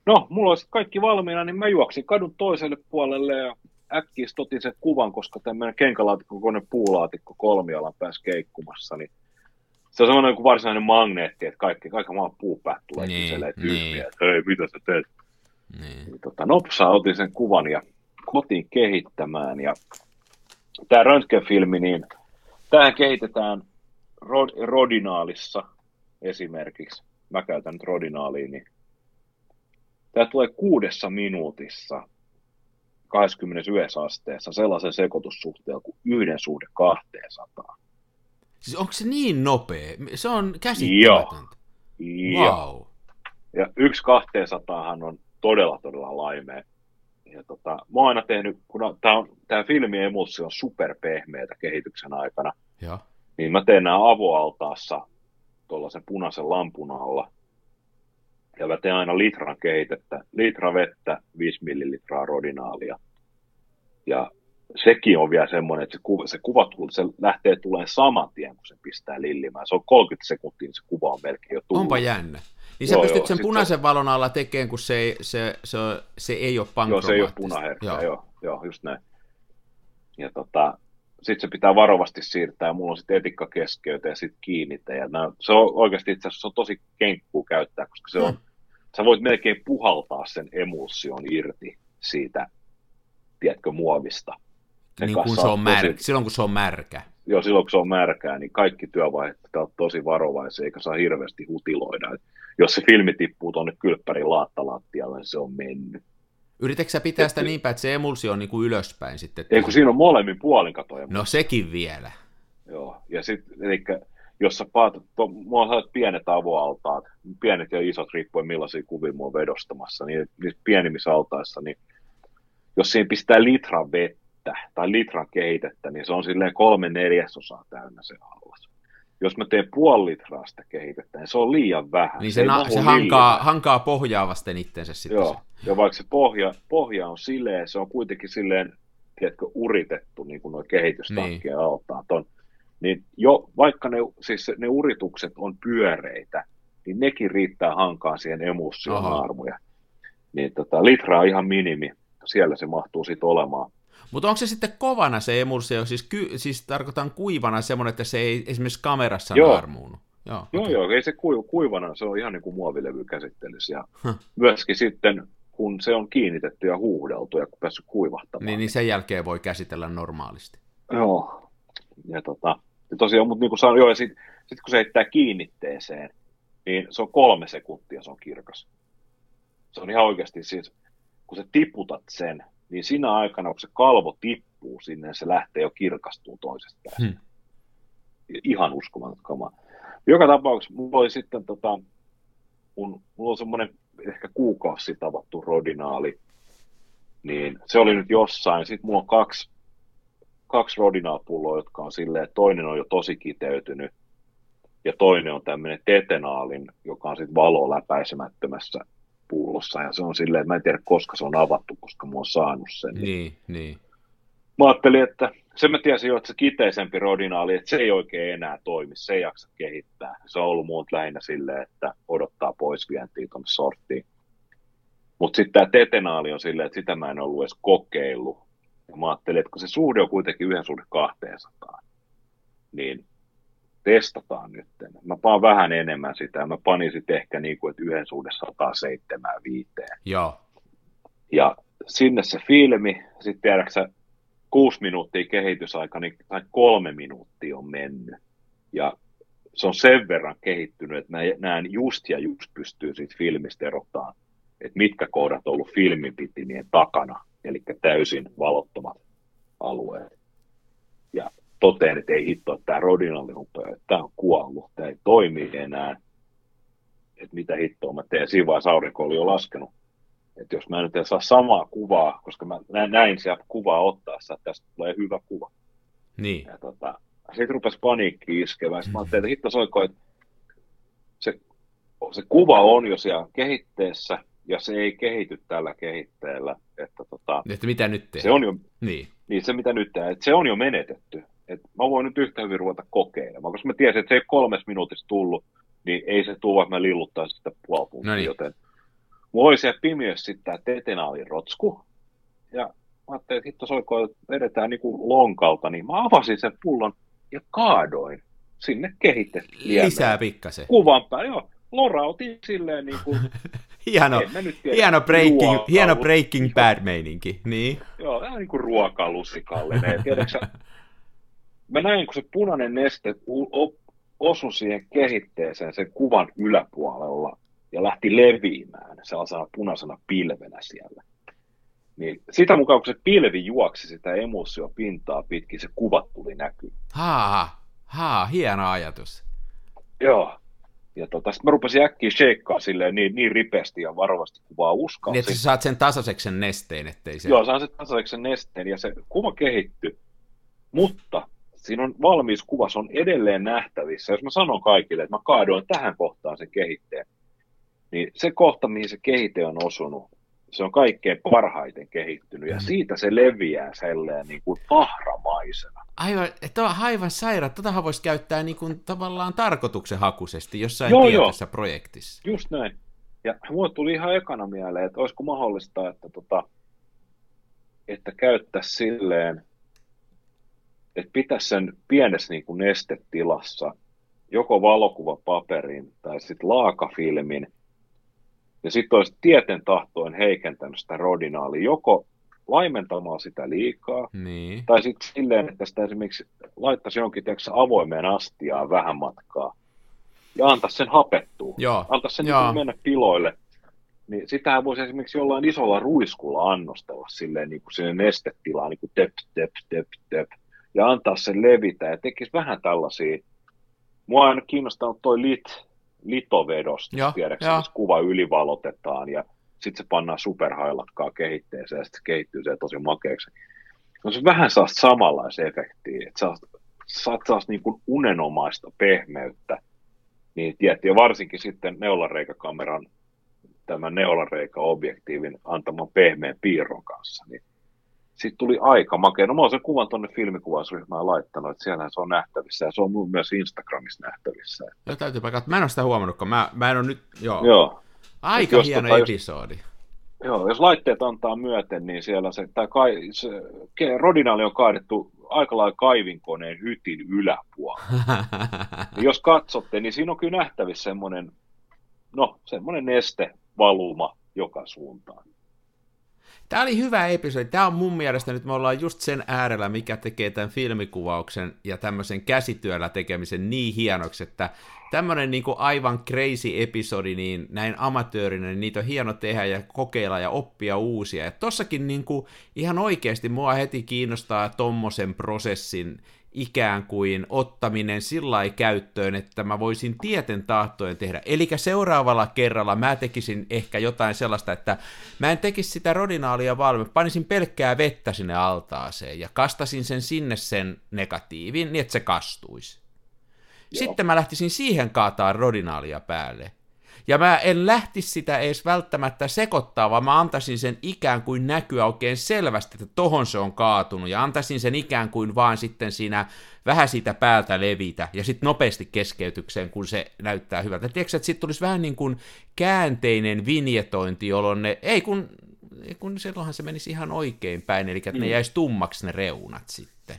No, mulla olisi kaikki valmiina, niin mä juoksin kadun toiselle puolelle ja äkkiä stotin sen kuvan, koska tämmöinen kenkälaatikko, kone puulaatikko kolmialan pääsi keikkumassa, niin se on semmoinen kuin varsinainen magneetti, että kaikki, kaikki maan puupäät tulee niin, kyselee tyyppiä, niin. että hei, mitä sä teet? Niin. Niin tota, nopsaa otin sen kuvan ja kotiin kehittämään. Ja tämä röntgenfilmi, niin tähän kehitetään Rod- Rodinaalissa esimerkiksi. Mä käytän nyt Rodinaalia, niin tämä tulee kuudessa minuutissa 21 asteessa sellaisen sekoitussuhteen kuin yhden suhde 200. Siis onko se niin nopea? Se on käsittämätöntä. Joo. Wow. Ja yksi 200 on todella, todella laimea. Ja tota, mä oon aina tehnyt, kun tämä, on, tämä filmi emulssi on superpehmeätä kehityksen aikana, Joo. niin mä teen nämä avoaltaassa tuollaisen punaisen lampun alla. Ja mä teen aina litran kehitettä, litra vettä, 5 millilitraa rodinaalia. Ja sekin on vielä semmoinen, että se kuva, se kuva se lähtee tulee saman tien, kun se pistää lillimään. Se on 30 sekuntia, niin se kuva on melkein jo tullut. Onpa jännä. Niin sä Joo, pystyt joo, sen punaisen valon alla tekemään, kun se ei, se, se, se ei ole Joo, pankromaattista. se ei ole punaherkkä, joo. Joo. joo, joo, just näin. Ja tota, sitten se pitää varovasti siirtää, mulla on sitten etikkakeskeytä ja sitten kiinnitä. Ja nää, se on oikeasti itse asiassa se on tosi kenkkuu käyttää, koska se on, Hmm. sä voit melkein puhaltaa sen emulsion irti siitä, tiedätkö, muovista. Niin kun se on märkä, tosi- silloin kun se on märkä. Joo, silloin kun se on märkää, niin kaikki työvaiheet pitää olla tosi varovaisia, eikä saa hirveästi hutiloida. Et jos se filmi tippuu tuonne kylppärin laattalattialle, niin se on mennyt. Yritätkö sä pitää sitä Et- niin päin, että se emulsio on niin kuin ylöspäin sitten? Ei kun siinä on molemmin puolin katoja. No sekin vielä. Joo, ja sitten, eli jos sä paatat, to, mulla on pienet avoaltaat, pienet ja isot riippuen millaisia kuvia oon vedostamassa, niin niissä pienimmissä altaissa, niin jos siinä pistää litran vettä tai litran kehitettä, niin se on silleen kolme neljäsosaa täynnä se allas. Jos mä teen puoli litraa sitä kehitettä, niin se on liian vähän. Niin se, ei na, se hankaa, hankaa pohjaa vasten itsensä sitten. Joo, Se. ja vaikka se pohja, pohja on sileä, se on kuitenkin silleen, tiedätkö, uritettu, niin kuin nuo kehitystankkien altaat on. Niin jo, vaikka ne, siis ne uritukset on pyöreitä, niin nekin riittää hankaan siihen emulsion armoja. Niin tota, litra on ihan minimi, siellä se mahtuu sitten olemaan. Mutta onko se sitten kovana se emulsio, siis, ky, siis tarkoitan kuivana semmoinen, että se ei esimerkiksi kamerassa Joo. naarmuunut? Joo, Joo, okei. joo, ei se kuiv, kuivana, se on ihan niin kuin muovilevy käsittelyssä. Ja Huh. myöskin sitten, kun se on kiinnitetty ja huuhdeltu ja päässyt kuivahtamaan. Niin, niin sen jälkeen voi käsitellä normaalisti. Joo. Ja, tota, ja tosiaan, mutta niin kuin sanoin, joo, ja sitten sit kun se heittää kiinnitteeseen, niin se on kolme sekuntia, se on kirkas. Se on ihan oikeasti siis, kun sä tiputat sen, niin siinä aikana, kun se kalvo tippuu sinne, se lähtee jo kirkastuu toisesta päästä. Hmm. Ihan uskomaton kama. Joka tapauksessa mulla oli sitten tota, mun, mulla on semmoinen ehkä kuukausi sitten avattu rodinaali, niin se oli nyt jossain. Sitten mulla on kaksi, kaksi rodinaalpulloa, jotka on silleen, että toinen on jo tosi kiteytynyt, ja toinen on tämmöinen tetenaalin, joka on sitten valo läpäisemättömässä pullossa, ja se on silleen, että mä en tiedä koska se on avattu, koska mä oon saanut sen. Niin, niin. Mä ajattelin, että sen mä tiesin jo, että se kiteisempi rodinaali, että se ei oikein enää toimi, se ei jaksa kehittää. Se on ollut muut lähinnä silleen, että odottaa pois vientiä tuonne sorttiin. Mutta sitten tämä tetenaali on silleen, että sitä mä en ollut edes kokeillut. Ja mä ajattelin, että kun se suhde on kuitenkin yhden suhde 200, niin testataan nyt. Mä paan vähän enemmän sitä, mä panin sitten ehkä niin kuin, että yhden suhde 175. Joo. Ja sinne se filmi, sitten tiedäksä, kuusi minuuttia kehitysaika, niin tai kolme minuuttia on mennyt. Ja se on sen verran kehittynyt, että mä näen just ja just pystyy siitä filmistä erottaa, että mitkä kohdat on ollut filmipitimien takana, eli täysin valottomat alueet. Ja toteen, että ei hitto, että tämä rodinalli rupeaa, että tämä on kuollut, tämä ei toimi enää. Että mitä hittoa mä teen. Siinä vaiheessa aurinko oli jo laskenut että jos mä nyt en saa samaa kuvaa, koska mä nä- näin sieltä kuvaa ottaessa, että tästä tulee hyvä kuva. Niin. Ja tota, sitten rupesi paniikki iskemään. Sitten mä ajattelin, että hitto soiko, että se, se kuva on jo siellä kehitteessä, ja se ei kehity tällä kehitteellä. Että tota, Että mitä nyt tehdään? se on jo, Niin. niin se mitä nyt tehdään, että se on jo menetetty. Et mä voin nyt yhtä hyvin ruveta kokeilemaan, koska mä tiesin, että se ei kolmes minuutissa tullut, niin ei se tule, vaikka mä lilluttaisin sitä puoli tuntia, No niin. joten mulla oli siellä pimiössä sitten tämä tetenaalin rotsku, ja mä ajattelin, että hitto soiko, että vedetään niinku lonkalta, niin mä avasin sen pullon ja kaadoin sinne kehitetty Lisää pikkasen. kuvan päälle, joo, lorautin silleen niin kuin (laughs) hieno, tiedä, hieno, breaking, ruokalu- hieno breaking bad meininki. Niin. Joo, vähän niin kuin ruokalusikallinen. Tiedätkö, (laughs) mä näin, kun se punainen neste osui siihen kehitteeseen sen kuvan yläpuolella ja lähti leviämään sellaisena punaisena pilvenä siellä. Niin sitä mukaan, kun se pilvi juoksi sitä emulsiopintaa pitkin, se kuvat tuli näkyy. Haa, haa, hieno ajatus. Joo. Ja tota, sitten mä rupesin äkkiä sheikkaa silleen niin, niin ripeästi ja varovasti kuin vaan uskalsin. Niin, että sä saat sen tasaiseksi sen nesteen, ettei se... Joo, saan se tasaiseksi sen nesteen ja se kuva kehittyy. Mutta siinä on valmis kuva, se on edelleen nähtävissä. Jos mä sanon kaikille, että mä kaadoin tähän kohtaan sen kehitteen, niin se kohta, mihin se kehite on osunut, se on kaikkein parhaiten kehittynyt, ja siitä se leviää selleen niin kuin tahramaisena. Aivan, että on aivan saira. Totahan voisi käyttää niin kuin tavallaan tarkoituksenhakuisesti jossain Joo, tietyssä projektissa. Just näin. Ja mulle tuli ihan ekana mieleen, että olisiko mahdollista, että, tota, että käyttäisi silleen, että pitäisi sen pienessä niin kuin nestetilassa joko valokuvapaperin tai sitten laakafilmin, ja sitten olisi tieten tahtoen heikentänyt sitä rodinaalia, joko laimentamaan sitä liikaa, Niin. tai sitten silleen, että sitä esimerkiksi laittaisi jonkin tiedätkö, avoimeen astiaan vähän matkaa, ja antaisi sen hapettua, Joo, antaisi sen joo. niin mennä piloille, niin sitähän voisi esimerkiksi jollain isolla ruiskulla annostella silleen niin kuin sinne nestetilaan, niin kuin tep, tep, tep, tep, ja antaa sen levitä, ja tekisi vähän tällaisia, mua on aina kiinnostanut toi lit, litovedos, tiedäksä, missä kuva ylivalotetaan, ja sitten se pannaan superhailatkaa kehitteeseen, ja sitten se kehittyy se tosi makeaksi. No se vähän saa samanlaisen efektiä, että saat, saat saas niin kuin unenomaista pehmeyttä, niin tietty, ja varsinkin sitten neulareikakameran, tämän neulareika-objektiivin antaman pehmeän piirron kanssa, niin sitten tuli aika makea. No mä oon sen kuvan tuonne filmikuvausryhmään laittanut, että siellä se on nähtävissä, ja se on myös Instagramissa nähtävissä. Joo, täytyy katsoa. Mä en ole sitä huomannut, kun mä, mä en ole nyt... Joo. Joo, Aika jos hieno tota, jos- episodi. Joo, jos laitteet antaa myöten, niin siellä se, tää kai, se rodinaali on kaadettu aika lailla kaivinkoneen hytin yläpuolella. (laughs) Jos katsotte, niin siinä on kyllä nähtävissä semmoinen, no, semmoinen nestevaluma joka suuntaan. Tämä oli hyvä episodi. Tämä on mun mielestä nyt me ollaan just sen äärellä, mikä tekee tämän filmikuvauksen ja tämmöisen käsityöllä tekemisen niin hienoksi, että tämmöinen niin aivan crazy episodi, niin näin amatöörinä, niin niitä on hieno tehdä ja kokeilla ja oppia uusia. Ja tossakin niin kuin, ihan oikeasti mua heti kiinnostaa tommosen prosessin ikään kuin ottaminen sillä lailla käyttöön, että mä voisin tieten tahtoen tehdä. Eli seuraavalla kerralla mä tekisin ehkä jotain sellaista, että mä en tekisi sitä rodinaalia mä panisin pelkkää vettä sinne altaaseen ja kastasin sen sinne sen negatiivin, niin että se kastuisi. Sitten mä lähtisin siihen kaataa rodinaalia päälle. Ja mä en lähtisi sitä edes välttämättä sekoittaa, vaan mä antaisin sen ikään kuin näkyä oikein selvästi, että tohon se on kaatunut, ja antaisin sen ikään kuin vaan sitten siinä vähän siitä päältä levitä, ja sitten nopeasti keskeytykseen, kun se näyttää hyvältä. Tiedätkö, että sitten tulisi vähän niin kuin käänteinen vinjetointi, jolloin ne, ei kun, ei kun silloinhan se menisi ihan oikein päin, eli että ne jäisi tummaksi ne reunat sitten.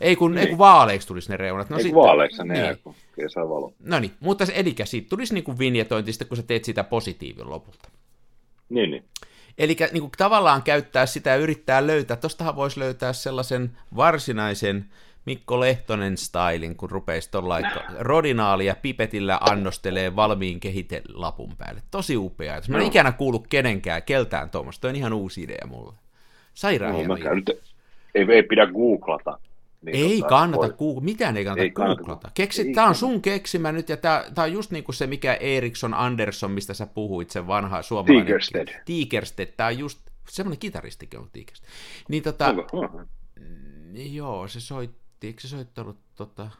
Ei kun, ei kun vaaleiksi tulisi ne reunat. No Eikö sitten- vaaleiksi ne niin. jää, kun kesävalo? No niin, mutta eli siitä tulisi niin kuin vinjetointi sitten, kun sä teet sitä positiivin lopulta. Niin, niin. Eli niin kuin tavallaan käyttää sitä ja yrittää löytää, tostahan voisi löytää sellaisen varsinaisen Mikko Lehtonen stylin, kun rupeisi tuolla rodinaali ja pipetillä annostelee valmiin kehitelapun päälle. Tosi upea. Mä en Joo. ikinä kuullut kenenkään, keltään tuommoista. On ihan uusi idea mulle. Sairaan No, ei, ei pidä googlata. Niin Ei tota, kannata, voi- mitään ei kannata Ei googlata. Keksi, ei tämä on sun keksimä nyt, ja tämä, tämä on just niin kuin se, mikä Eriksson Andersson, mistä sä puhuit, se vanha suomalainen. Tigerstedt. Tigerstedt, tämä on just, semmoinen kitaristikin on Tigerstedt. Niin tota, Onko? Niin joo, se soitti, eikö se soittanut tota...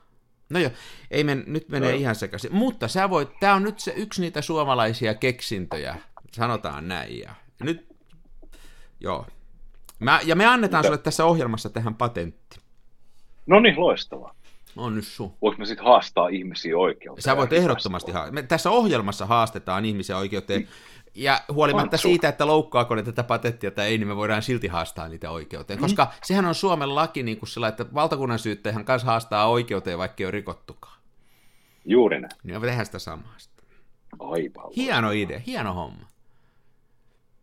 No joo, ei men, nyt menee No. ihan sekaisin. Mutta sä voit, tää on nyt se yksi niitä suomalaisia keksintöjä, sanotaan näin. Ja nyt, joo. Mä, ja me annetaan Mitä? sulle tässä ohjelmassa tähän patentti. No niin, loistavaa. On nyt sun. Voinko me sitten haastaa ihmisiä oikeuteen? Sä voit ehdottomasti haastaa. Me tässä ohjelmassa haastetaan ihmisiä oikeuteen. Ja huolimatta Antsu. siitä, että loukkaako ne tätä patenttia tai ei, niin me voidaan silti haastaa niitä oikeuteen. Koska sehän on Suomen laki niin kuin sillä, että valtakunnan syyttäjähän kanssa haastaa oikeuteen, vaikka ei ole rikottukaan. Juuri näin. Niin me tehdään sitä samaa. sitten. Hieno idea, hieno homma.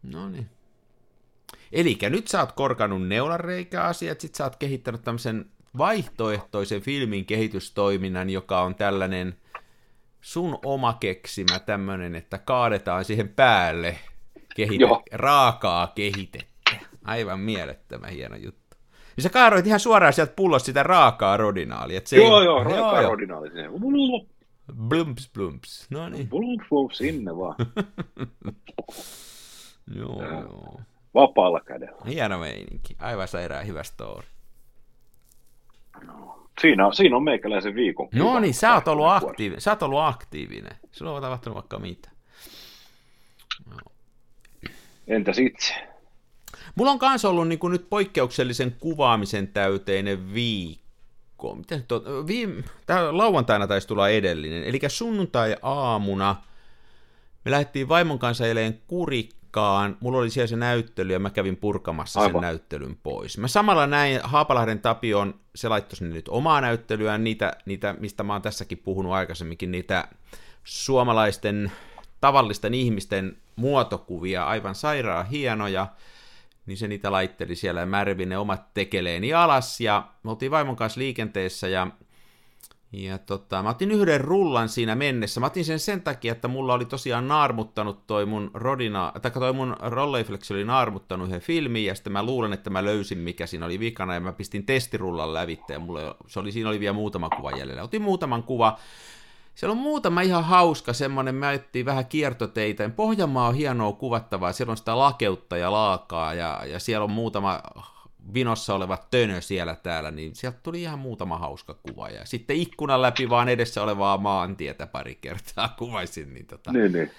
No niin. Eli nyt sä oot korkannut neulareikäasiat, sit sä oot kehittänyt tämmöisen vaihtoehtoisen filmin kehitystoiminnan, joka on tällainen sun oma keksimä tämmöinen, että kaadetaan siihen päälle kehite- Joo. raakaa kehitettä. Aivan mielettömän hieno juttu. Niin sä kaaroit ihan suoraan sieltä pullosta sitä raakaa rodinaalia. Se Joo, ei- joo, raaka rodinaali sinne. Blumps, blumps. No niin. Blum, blum, sinne vaan. (laughs) Joo, joo. Vapaalla kädellä. Hieno meininki. Aivan sairaan hyvä story. Siinä, on- siinä on meikäläisen viikon. No niin, sä oot ollut aktiivinen. Sä oot ollut aktiivinen. Sulla on tapahtunut vaikka mitä. Entäs itse? Mulla on kans ollut niin kuin nyt poikkeuksellisen kuvaamisen täyteinen viikko. Miten nyt on? Viime, tää lauantaina taisi tulla edellinen. Eli sunnuntai-aamuna me lähdettiin vaimon kanssa eilen Kurikkaan. Mulla oli siellä se näyttely ja mä kävin purkamassa sen Aivan. näyttelyn pois. Mä samalla näin Haapalahden Tapion, se laittoi sinne nyt omaa näyttelyään, niitä, niitä, mistä mä oon tässäkin puhunut aikaisemminkin, niitä suomalaisten tavallisten ihmisten muotokuvia, aivan sairaan hienoja, niin se niitä laitteli siellä ja ne omat tekeleeni alas ja me oltiin vaimon kanssa liikenteessä ja ja tota, mä otin yhden rullan siinä mennessä. Mä otin sen sen takia, että mulla oli tosiaan naarmuttanut toi mun Rodina, tai toi mun Rolleiflex oli naarmuttanut yhden filmin, ja sitten mä luulen, että mä löysin, mikä siinä oli vikana, ja mä pistin testirullan lävitte, ja mulla, se oli, siinä oli vielä muutama kuva jäljellä. Otin muutaman kuva, siellä on muutama ihan hauska semmonen, me ajettiin vähän kiertoteitä. Pohjanmaa on hienoa kuvattavaa, siellä on sitä lakeutta ja laakaa, ja, ja siellä on muutama vinossa oleva tönö siellä täällä, niin sieltä tuli ihan muutama hauska kuva. Ja sitten ikkunan läpi vaan edessä olevaa maantietä pari kertaa kuvaisin. Niin tota... Niin, niin.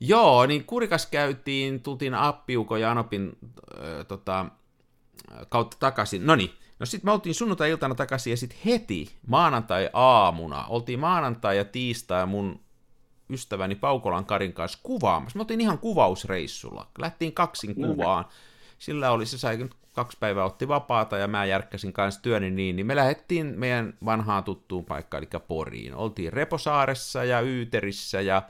Joo, niin Kurikas käytiin, tultiin Appiuko ja Anopin äh, tota, kautta takaisin. No niin, no sitten me oltiin sunnuntai-iltana takaisin ja sitten heti maanantai-aamuna, oltiin maanantai ja tiistai mun ystäväni Paukolan Karin kanssa kuvaamassa. Me oltiin ihan kuvausreissulla. Lähtiin kaksin kuvaan. Sillä oli, se sai kaksi päivää otti vapaata ja mä järkkäsin kanssa työni niin, niin me lähdettiin meidän vanhaan tuttuun paikkaan, eli Poriin. Oltiin Reposaaressa ja Yyterissä ja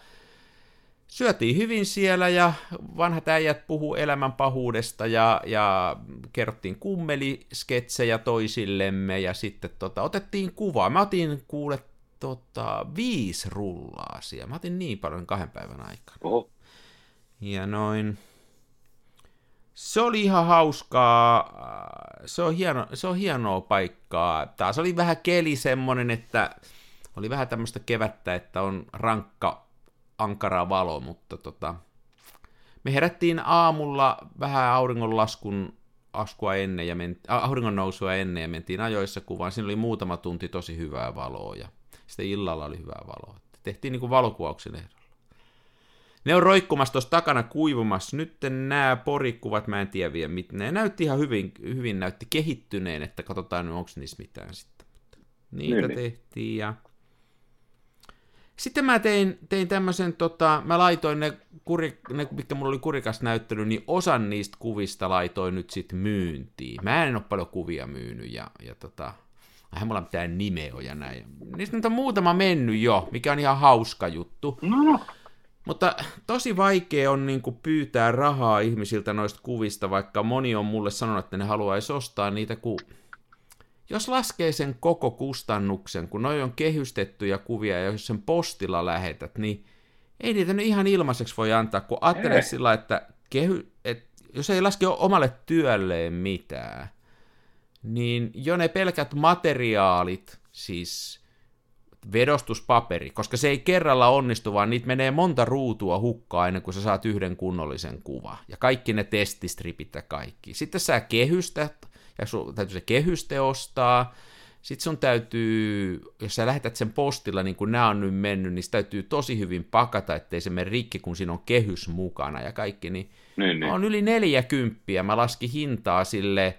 syötiin hyvin siellä ja vanhat äijät puhu elämän pahuudesta ja, ja kerrottiin kummelisketsejä toisillemme ja sitten tota, otettiin kuvaa. Mä otin kuule tota, viisi rullaa siellä. Mä otin niin paljon kahden päivän aikana. Oho. Ja noin. Se oli ihan hauskaa. Se on, hieno, se on hienoa paikkaa. Taas oli vähän keli semmonen, että oli vähän tämmöistä kevättä, että on rankka, ankara valo, mutta tota, me herättiin aamulla vähän auringonlaskun askua ennen ja menti, auringon nousua ennen ja mentiin ajoissa kuvaan. Siinä oli muutama tunti tosi hyvää valoa ja sitten illalla oli hyvää valoa. Tehtiin niin kuin valokuvauksen ehdolla. Ne on roikkumassa tuossa takana kuivumassa. Nyt nämä porikuvat, mä en tiedä vielä mitä. Ne näytti ihan hyvin, hyvin näytti kehittyneen, että katsotaan onko niissä mitään sitten. Niitä Niin, niin, tehtiin ja... Sitten mä tein, tein tämmöisen, tota, mä laitoin ne, kuri, ne, mitkä mulla oli kurikas näyttely, niin osan niistä kuvista laitoin nyt sitten myyntiin. Mä en ole paljon kuvia myynyt ja, ja tota, eihän mulla mitään nimeä ja näin. Niistä nyt on muutama mennyt jo, mikä on ihan hauska juttu. No, Mutta tosi vaikea on niin kuin pyytää rahaa ihmisiltä noista kuvista, vaikka moni on mulle sanonut, että ne haluaisi ostaa niitä, kun jos laskee sen koko kustannuksen, kun noi on kehystettyjä kuvia ja jos sen postilla lähetät, niin ei niitä nyt ihan ilmaiseksi voi antaa, kun ajattelee sillä, että kehy, et, jos ei laske omalle työlleen mitään, niin jo ne pelkät materiaalit, siis vedostuspaperi, koska se ei kerralla onnistu, vaan niitä menee monta ruutua hukkaa ennen kuin sä saat yhden kunnollisen kuva. Ja kaikki ne testistripit ja kaikki. Sitten sä kehystät, ja sun täytyy se kehyste ostaa. Sitten sun täytyy, jos sä lähetät sen postilla, niin kuin nämä on nyt mennyt, niin se täytyy tosi hyvin pakata, ettei se mene rikki, kun siinä on kehys mukana ja kaikki. Niin niin, niin. on yli 40. Mä laskin hintaa sille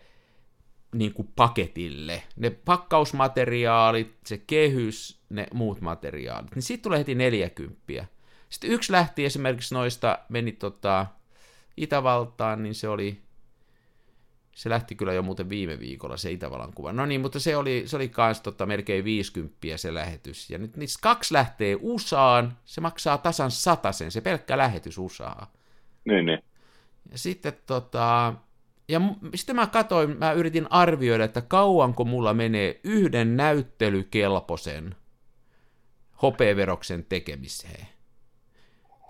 niin kuin paketille. Ne pakkausmateriaalit, se kehys, ne muut materiaalit. Niin siitä tulee heti 40. Sitten yksi lähti esimerkiksi noista, meni tota Itävaltaan, niin se oli, se lähti kyllä jo muuten viime viikolla se Itävallan kuva. No niin, mutta se oli, se oli kans tota melkein 50 se lähetys. Ja nyt niistä kaksi lähtee USAan, se maksaa tasan sen se pelkkä lähetys USAan. niin, niin. Ja sitten tota, ja sitten mä katsoin, mä yritin arvioida, että kauanko mulla menee yhden näyttelykelpoisen hopeaveroksen tekemiseen.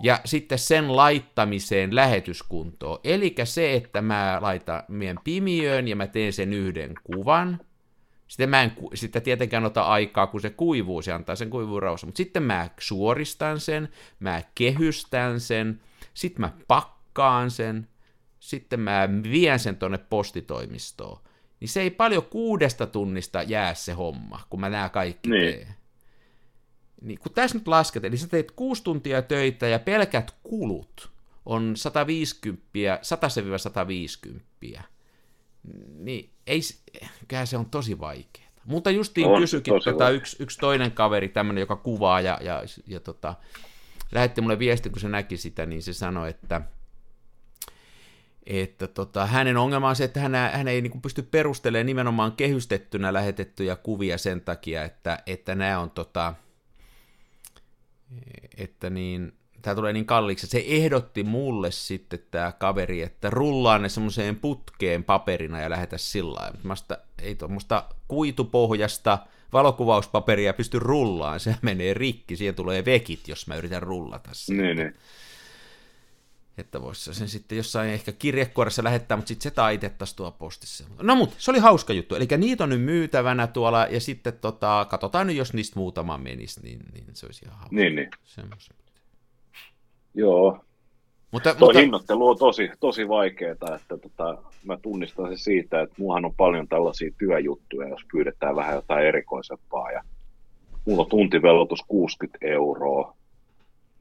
Ja sitten sen laittamiseen lähetyskuntoon. Eli se, että mä laitan meidän pimiöön ja mä teen sen yhden kuvan. Sitten mä en sitten tietenkään ota aikaa, kun se kuivuu, se antaa sen kuivuuraussa. Mutta sitten mä suoristan sen, mä kehystän sen, sitten mä pakkaan sen, sitten mä vien sen tonne postitoimistoon. Niin se ei paljon kuudesta tunnista jää se homma, kun mä nämä kaikki niin. teen. Niin kun tässä nyt lasket, eli sä teet kuusi tuntia töitä ja pelkät kulut on 150, 100-150, niin ei, kyllähän se on tosi vaikeaa. Mutta justiin on, kysyikin tota, yksi, yksi toinen kaveri, tämmöinen, joka kuvaa ja, ja, ja tota, lähetti mulle viestin, kun se näki sitä, niin se sanoi, että että tota, hänen ongelma on se, että hän, hän ei niin pysty perustelemaan nimenomaan kehystettynä lähetettyjä kuvia sen takia, että, että nämä on tota, että niin, tämä tulee niin kalliiksi. Se ehdotti mulle sitten tämä kaveri, että rullaan ne semmoiseen putkeen paperina ja lähetä sillä lailla. Ei tuommoista kuitupohjasta valokuvauspaperia pysty rullaan, se menee rikki, siihen tulee vekit, jos mä yritän rullata sen. Niin, niin että voisi sen sitten jossain ehkä kirjekuoressa lähettää, mutta sitten se taitettaisiin tuo postissa. No mutta se oli hauska juttu, eli niitä on nyt myytävänä tuolla, ja sitten tota, katsotaan nyt, jos niistä muutama menisi, niin, niin se olisi ihan hauska. Niin, niin. Semmos. Joo. Mutta, Tuo mutta... hinnoittelu on tosi, tosi vaikeaa, että tota, mä tunnistan se siitä, että muuhan on paljon tällaisia työjuttuja, jos pyydetään vähän jotain erikoisempaa, ja mulla on tuntivelotus 60 euroa,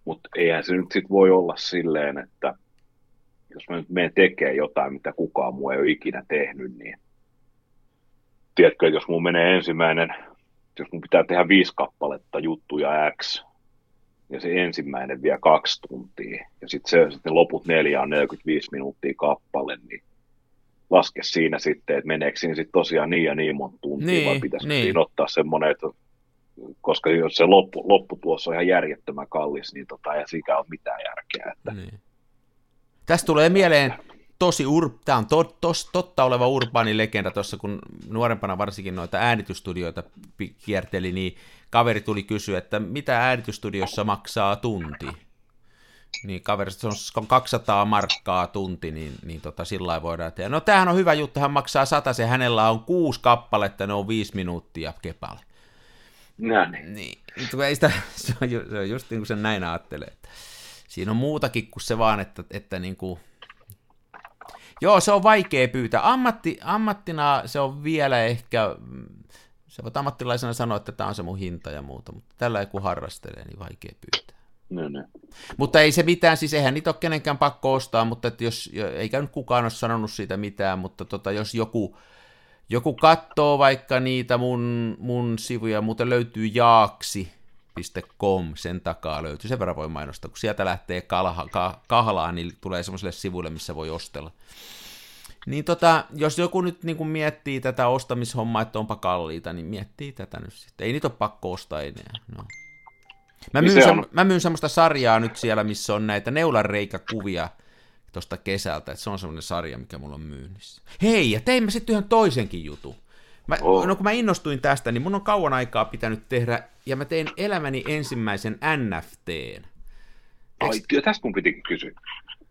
mutta eihän se nyt sit voi olla silleen, että jos mä nyt menen tekemään jotain, mitä kukaan muu ei ole ikinä tehnyt, niin tiedätkö, että jos mun menee ensimmäinen, jos mun pitää tehdä viisi kappaletta juttuja X, ja se ensimmäinen vie kaksi tuntia, ja sitten se, sitten loput neljä on 45 minuuttia kappale, niin laske siinä sitten, että meneekö siinä sitten tosiaan niin ja niin monta tuntia, niin, vai pitäisikö niin. siinä ottaa semmoinen, että koska jos se loppu, lopputulos on ihan järjettömän kallis, niin tota, ei siinä ole mitään järkeä. Että... Niin. Tästä tulee mieleen tosi, ur... tämä on to, tos, totta oleva urbaani legenda tuossa, kun nuorempana varsinkin noita äänitystudioita kierteli, niin kaveri tuli kysyä, että mitä äänitystudiossa maksaa tunti? Niin kaveri, se on 200 markkaa tunti, niin, niin tota, sillä voidaan tehdä. No tämähän on hyvä juttu, hän maksaa sata, se hänellä on kuusi kappaletta, ne on viisi minuuttia kepalle. No niin. niin. Ei sitä, (laughs) se, on, ju, se on just niin kuin sen näin ajattelee. Että siinä on muutakin kuin se vaan, että, että niin kuin... Joo, se on vaikea pyytää. Ammatti, ammattina se on vielä ehkä, se voit ammattilaisena sanoa, että tämä on se mun hinta ja muuta, mutta tällä kun harrastelee, niin vaikea pyytää. No, no. Mutta ei se mitään, siis eihän niitä ole kenenkään pakko ostaa, mutta että jos, eikä nyt kukaan ole sanonut siitä mitään, mutta tota, jos joku joku katsoo vaikka niitä mun, mun sivuja, muuten löytyy jaaksi.com, sen takaa löytyy, sen verran voi mainostaa, kun sieltä lähtee kalha, ka, kahlaan, niin tulee semmoiselle sivuille, missä voi ostella. Niin tota, jos joku nyt niin kuin miettii tätä ostamishommaa, että onpa kalliita, niin miettii tätä nyt sitten. Ei niitä ole pakko ostaa enää. No. Mä, niin myyn se mä myyn semmoista sarjaa nyt siellä, missä on näitä neulanreikäkuvia, tuosta kesältä, että se on semmoinen sarja, mikä mulla on myynnissä. Hei, ja teimme sitten yhden toisenkin jutun. Mä, oh. No kun mä innostuin tästä, niin mun on kauan aikaa pitänyt tehdä, ja mä tein elämäni ensimmäisen NFTn. Ai, tästä mun pitikin kysyä.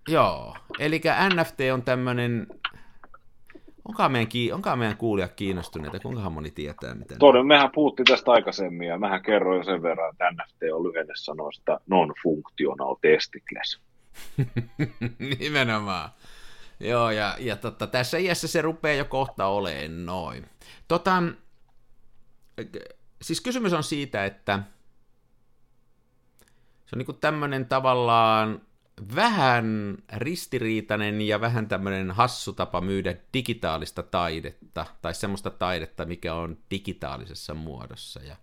Joo, eli NFT on tämmöinen, onkaan meidän, onkaan meidän kuulijat kiinnostuneita, kuinka moni tietää, miten... Toden, mehän puhuttiin tästä aikaisemmin, ja mähän kerroin jo sen verran, että NFT on lyhenne sanoista non-functional testicles. (laughs) Nimenomaan. Joo, ja, ja tota, tässä iässä se rupeaa jo kohta oleen noin. Tota, siis kysymys on siitä, että se on niinku tämmöinen tavallaan vähän ristiriitainen ja vähän tämmöinen hassu tapa myydä digitaalista taidetta, tai semmoista taidetta, mikä on digitaalisessa muodossa. Ja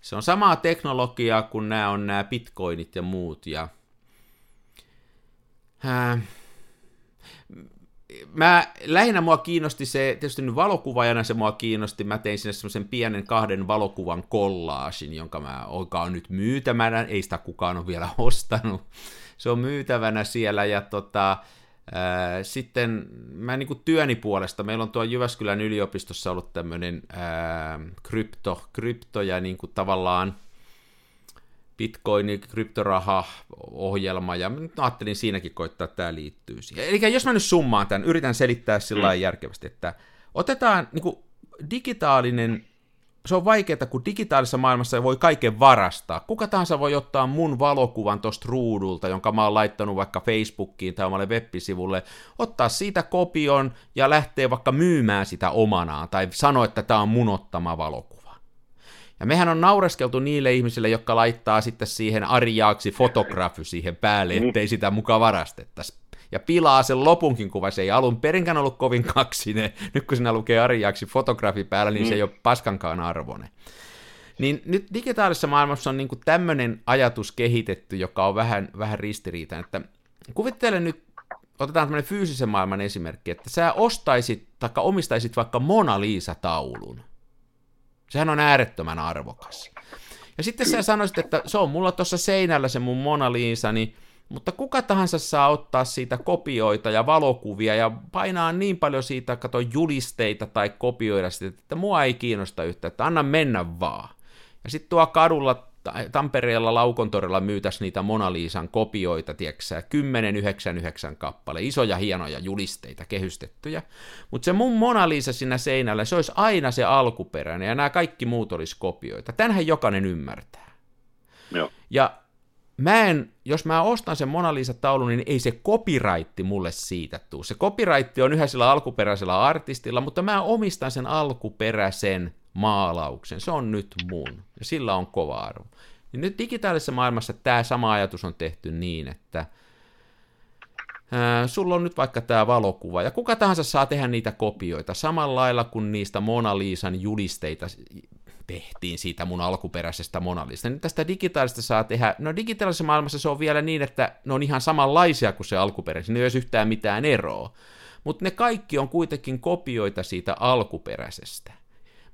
se on samaa teknologiaa kuin nämä on nämä bitcoinit ja muut, ja Mä, lähinnä mua kiinnosti se, tietysti nyt valokuvaajana se mua kiinnosti, mä tein sinne semmoisen pienen kahden valokuvan kollaasin, jonka mä oikaan nyt myytämänä, ei sitä kukaan ole vielä (laughs) ostanut, se on myytävänä siellä, ja tota, Sitten mä niin kuin työni puolesta, meillä on tuo Jyväskylän yliopistossa ollut tämmöinen krypto, krypto ja niin kuin tavallaan Bitcoin, kryptoraha-ohjelma, ja nyt ajattelin siinäkin koittaa, että tämä liittyy siihen. Eli jos mä nyt summaan tämän, yritän selittää sillä mm. järkevästi, että otetaan niin kuin digitaalinen se on vaikeaa, kun digitaalisessa maailmassa voi kaiken varastaa. Kuka tahansa voi ottaa mun valokuvan tosta ruudulta, jonka mä oon laittanut vaikka Facebookiin tai omalle web-sivulle, ottaa siitä kopion ja lähtee vaikka myymään sitä omanaan, tai sanoa, että tämä on mun ottama valokuva. Ja mehän on naureskeltu niille ihmisille, jotka laittaa sitten siihen arjaaksi fotografy siihen päälle, mm. ettei sitä mukaan varastettaisi ja pilaa sen lopunkin kuva. Se ei alun perinkään ollut kovin kaksinen. Nyt kun sinä lukee Arjaaksi fotografi päällä, niin mm. se ei ole paskankaan arvone. Niin nyt digitaalisessa maailmassa on niin tämmöinen ajatus kehitetty, joka on vähän, vähän ristiriitainen, että kuvittele nyt, otetaan tämmöinen fyysisen maailman esimerkki, että sä ostaisit tai omistaisit vaikka Mona Lisa-taulun. Sehän on äärettömän arvokas. Ja sitten sä sanoisit, että se on mulla tuossa seinällä se mun Mona Lisa, niin mutta kuka tahansa saa ottaa siitä kopioita ja valokuvia ja painaa niin paljon siitä, kato julisteita tai kopioida sitä, että mua ei kiinnosta yhtä, että anna mennä vaan. Ja sitten tuo kadulla Tampereella Laukontorilla myytäisi niitä Mona Liisan kopioita, tieksää, 1099 kappale, isoja hienoja julisteita, kehystettyjä. Mutta se mun Mona Lisa siinä seinällä, se olisi aina se alkuperäinen, ja nämä kaikki muut olisi kopioita. Tänhän jokainen ymmärtää. Joo. Ja mä en, jos mä ostan sen Mona Lisa-taulun, niin ei se copyright mulle siitä tuu. Se copyright on yhä sillä alkuperäisellä artistilla, mutta mä omistan sen alkuperäisen maalauksen. Se on nyt mun, ja sillä on kova arvo. Ja nyt digitaalisessa maailmassa tämä sama ajatus on tehty niin, että ää, sulla on nyt vaikka tämä valokuva, ja kuka tahansa saa tehdä niitä kopioita, samalla lailla kuin niistä Mona Lisan julisteita tehtiin siitä mun alkuperäisestä monalista. Nyt tästä digitaalista saa tehdä, no digitaalisessa maailmassa se on vielä niin, että ne on ihan samanlaisia kuin se alkuperäinen, ne ei ole yhtään mitään eroa. Mutta ne kaikki on kuitenkin kopioita siitä alkuperäisestä.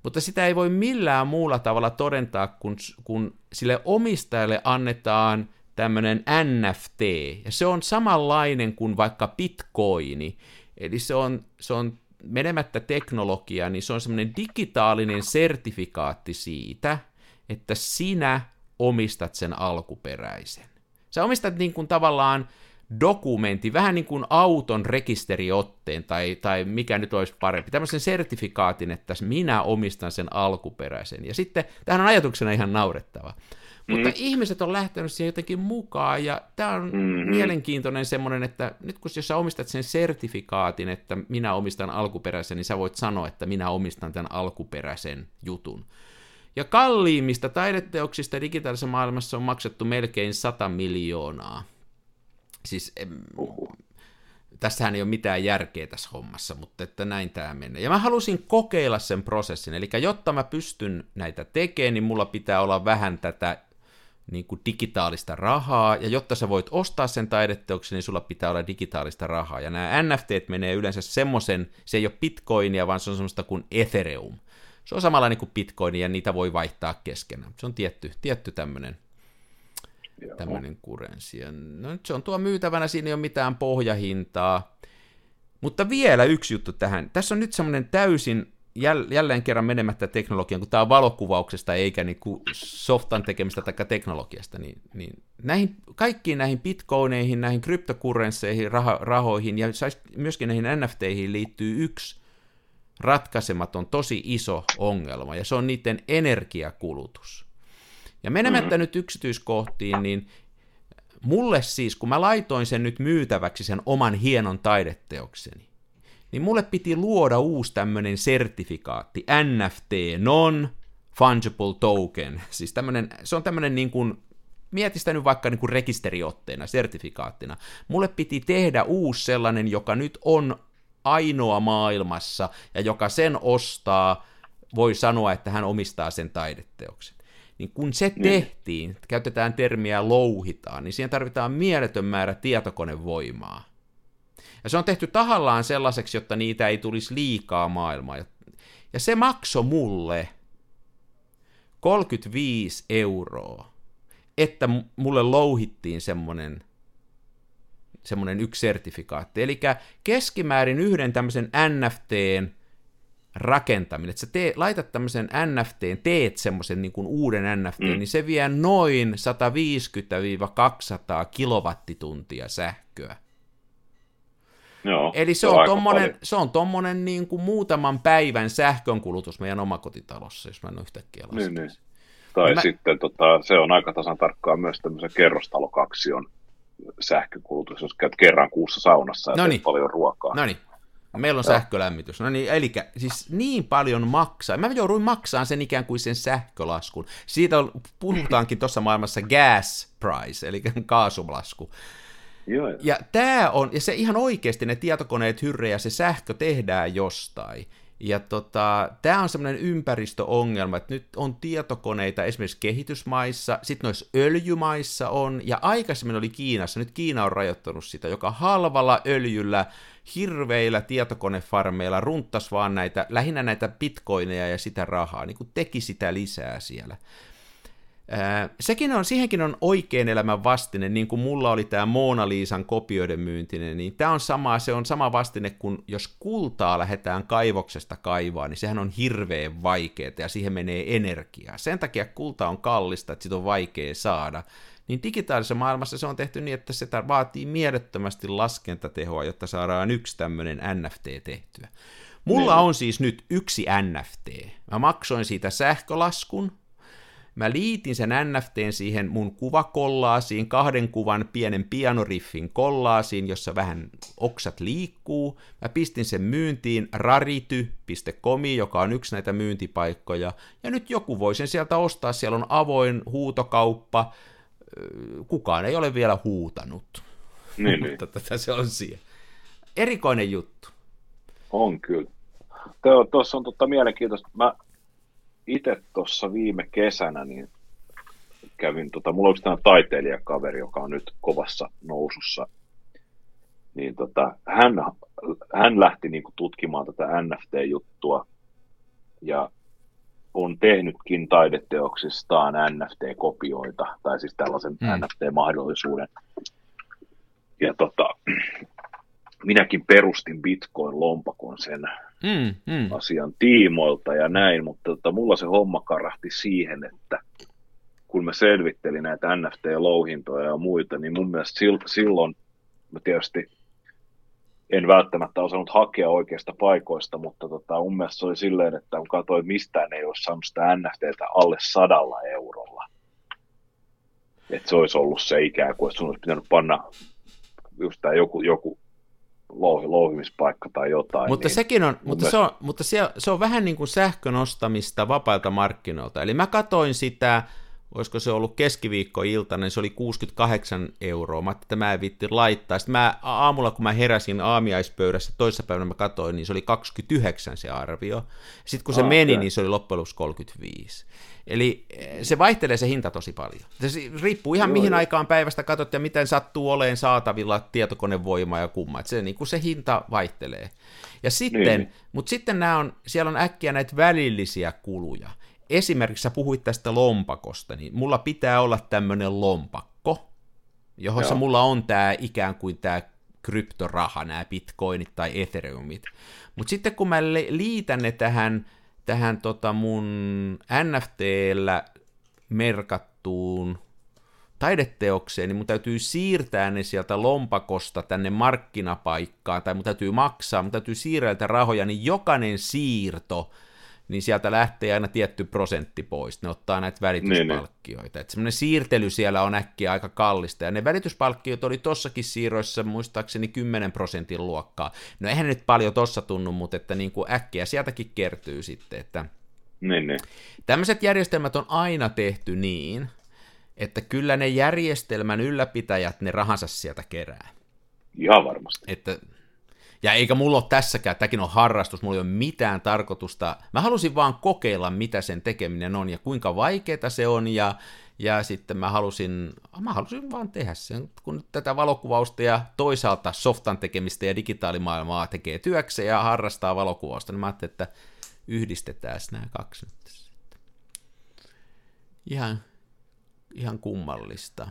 Mutta sitä ei voi millään muulla tavalla todentaa, kun, kun sille omistajalle annetaan tämmöinen NFT, ja se on samanlainen kuin vaikka bitcoini, eli se on, se on menemättä teknologiaa, niin se on semmoinen digitaalinen sertifikaatti siitä, että sinä omistat sen alkuperäisen. Sä omistat niin kuin tavallaan dokumentti, vähän niin kuin auton rekisteriotteen, tai, tai mikä nyt olisi parempi, tämmöisen sertifikaatin, että minä omistan sen alkuperäisen. Ja sitten, tähän on ajatuksena ihan naurettava. Mutta mm. ihmiset on lähtenyt siihen jotenkin mukaan, ja tämä on mm-hmm. mielenkiintoinen semmoinen, että nyt kun jos sä omistat sen sertifikaatin, että minä omistan alkuperäisen, niin sä voit sanoa, että minä omistan tämän alkuperäisen jutun. Ja kalliimmista taideteoksista digitaalisessa maailmassa on maksettu melkein 100 miljoonaa. Siis uhuh. tässähän ei ole mitään järkeä tässä hommassa, mutta että näin tämä menee. Ja mä halusin kokeilla sen prosessin, eli jotta mä pystyn näitä tekemään, niin mulla pitää olla vähän tätä niin kuin digitaalista rahaa, ja jotta sä voit ostaa sen taideteoksen, niin sulla pitää olla digitaalista rahaa. Ja nämä NFT menee yleensä semmoisen, se ei ole bitcoinia, vaan se on semmoista kuin Ethereum. Se on samalla niin kuin bitcoin, ja niitä voi vaihtaa keskenään. Se on tietty, tietty tämmöinen tämmöinen kurenssi. No nyt se on tuo myytävänä, siinä ei ole mitään pohjahintaa. Mutta vielä yksi juttu tähän. Tässä on nyt semmoinen täysin jälleen kerran menemättä teknologian, kun tämä on valokuvauksesta eikä niin kuin softan tekemistä tai teknologiasta, niin, niin näihin, kaikkiin näihin bitcoineihin, näihin kryptokurrensseihin, raho, rahoihin ja myöskin näihin NFTihin liittyy yksi ratkaisematon, tosi iso ongelma, ja se on niiden energiakulutus. Ja menemättä mm-hmm. nyt yksityiskohtiin, niin mulle siis, kun mä laitoin sen nyt myytäväksi, sen oman hienon taideteokseni, niin mulle piti luoda uusi tämmöinen sertifikaatti, NFT, Non-Fungible Token. Siis tämmönen, se on tämmöinen niin kuin, mieti sitä nyt vaikka niin kuin rekisteriotteena, sertifikaattina. Mulle piti tehdä uusi sellainen, joka nyt on ainoa maailmassa, ja joka sen ostaa, voi sanoa, että hän omistaa sen taideteoksen. Niin kun se niin. tehtiin, käytetään termiä louhitaan, niin siihen tarvitaan mieletön määrä tietokonevoimaa. Ja se on tehty tahallaan sellaiseksi, jotta niitä ei tulisi liikaa maailmaa. Ja se maksoi mulle 35 euroa, että mulle louhittiin semmonen semmoinen yksi sertifikaatti. Eli keskimäärin yhden tämmöisen NFTn rakentaminen, että sä tee, laitat tämmöisen NFTn, teet semmoisen niin kuin uuden NFT, mm. niin se vie noin 150-200 kilowattituntia sähköä. Joo, Eli se, se, on, tommonen, se on tommonen niin kuin muutaman päivän sähkönkulutus meidän omakotitalossa, jos mä en yhtäkkiä niin, niin. Tai niin mä... sitten tota, se on aika tasan tarkkaan myös tämmöisen kerrostalokaksion sähkökulutus, jos käyt kerran kuussa saunassa ja no niin. paljon ruokaa. No niin, Meillä on sähkölämmitys. No niin, eli siis niin paljon maksaa. Mä jouduin maksamaan sen ikään kuin sen sähkölaskun. Siitä puhutaankin tuossa maailmassa gas price, eli kaasulasku. Joo, joo. Ja tämä on, ja se ihan oikeasti ne tietokoneet hyrrejä, se sähkö tehdään jostain. Ja tota, tämä on semmoinen ympäristöongelma, että nyt on tietokoneita esimerkiksi kehitysmaissa, sitten noissa öljymaissa on, ja aikaisemmin oli Kiinassa, nyt Kiina on rajoittanut sitä, joka halvalla öljyllä, hirveillä tietokonefarmeilla runttas vaan näitä, lähinnä näitä bitcoineja ja sitä rahaa, niin kuin teki sitä lisää siellä sekin on, siihenkin on oikein elämän vastine, niin kuin mulla oli tämä Mona Liisan kopioiden myyntinen, niin tämä on sama, se on sama vastine kuin jos kultaa lähdetään kaivoksesta kaivaa, niin sehän on hirveän vaikeaa ja siihen menee energiaa. Sen takia kulta on kallista, että sitä on vaikea saada. Niin digitaalisessa maailmassa se on tehty niin, että se vaatii mielettömästi laskentatehoa, jotta saadaan yksi tämmöinen NFT tehtyä. Mulla niin. on siis nyt yksi NFT. Mä maksoin siitä sähkölaskun, Mä liitin sen NFTn siihen mun kuvakollaasiin, kahden kuvan pienen pianoriffin kollaasiin, jossa vähän oksat liikkuu. Mä pistin sen myyntiin rarity.com, joka on yksi näitä myyntipaikkoja. Ja nyt joku voi sen sieltä ostaa, siellä on avoin huutokauppa. Kukaan ei ole vielä huutanut. Niin, niin. Mutta tätä se on siellä. Erikoinen juttu. On kyllä. Tuossa on totta mielenkiintoista. Mä itse tuossa viime kesänä niin kävin, tota, mulla on tämä taiteilijakaveri, joka on nyt kovassa nousussa, niin tota, hän, hän lähti niin kuin, tutkimaan tätä NFT-juttua ja on tehnytkin taideteoksistaan NFT-kopioita, tai siis tällaisen mm. NFT-mahdollisuuden. Ja tota, minäkin perustin Bitcoin-lompakon sen mm, mm. asian tiimoilta ja näin, mutta tota, mulla se homma karahti siihen, että kun mä selvittelin näitä NFT-louhintoja ja muita, niin mun mielestä silloin mä tietysti en välttämättä osannut hakea oikeista paikoista, mutta tota, mun mielestä se oli silleen, että kun katsoin mistään ei olisi saanut sitä NFTtä alle sadalla eurolla. Että se olisi ollut se ikään kuin, että sun olisi pitänyt panna just tämä joku, joku louhi, louhimispaikka tai jotain. Mutta niin sekin on, mutta, se on, mutta se, on, se on vähän niin kuin sähkön ostamista vapailta markkinoilta. Eli mä katoin sitä, olisiko se ollut keskiviikkoilta, niin se oli 68 euroa. Mä että mä en vitti laittaa. Sitten mä aamulla, kun mä heräsin aamiaispöydässä, toissapäivänä mä katoin, niin se oli 29 se arvio. Sitten kun se ah, meni, okay. niin se oli loppujen lopuksi 35. Eli eh, se vaihtelee se hinta tosi paljon. Se riippuu ihan Joo, mihin jo. aikaan päivästä katsot ja miten sattuu oleen saatavilla tietokonevoima ja kumma. se, niin kuin se hinta vaihtelee. Ja sitten, niin. mutta sitten nämä on, siellä on äkkiä näitä välillisiä kuluja. Esimerkiksi sä puhuit tästä lompakosta, niin mulla pitää olla tämmöinen lompakko, johon mulla on tämä ikään kuin tämä kryptoraha, nämä bitcoinit tai ethereumit. Mutta sitten kun mä liitän ne tähän tähän tota mun NFTllä merkattuun taideteokseen, niin mun täytyy siirtää ne sieltä lompakosta tänne markkinapaikkaan, tai mun täytyy maksaa, mun täytyy siirrellä rahoja, niin jokainen siirto niin sieltä lähtee aina tietty prosentti pois. Ne ottaa näitä välityspalkkioita. Niin, niin. Että semmoinen siirtely siellä on äkkiä aika kallista. Ja ne välityspalkkiot oli tossakin siirroissa muistaakseni 10 prosentin luokkaa. No eihän nyt paljon tossa tunnu, mutta että niin kuin äkkiä sieltäkin kertyy sitten. Että niin, niin. Tämmöiset järjestelmät on aina tehty niin, että kyllä ne järjestelmän ylläpitäjät ne rahansa sieltä kerää. Ihan varmasti. Että ja eikä mulla ole tässäkään, tämäkin on harrastus, mulla ei ole mitään tarkoitusta. Mä halusin vaan kokeilla, mitä sen tekeminen on ja kuinka vaikeaa se on ja, ja sitten mä halusin, mä halusin vaan tehdä sen, kun tätä valokuvausta ja toisaalta softan tekemistä ja digitaalimaailmaa tekee työkseen ja harrastaa valokuvausta, niin mä ajattelin, että yhdistetään nämä kaksi nyt. Ihan, ihan kummallista.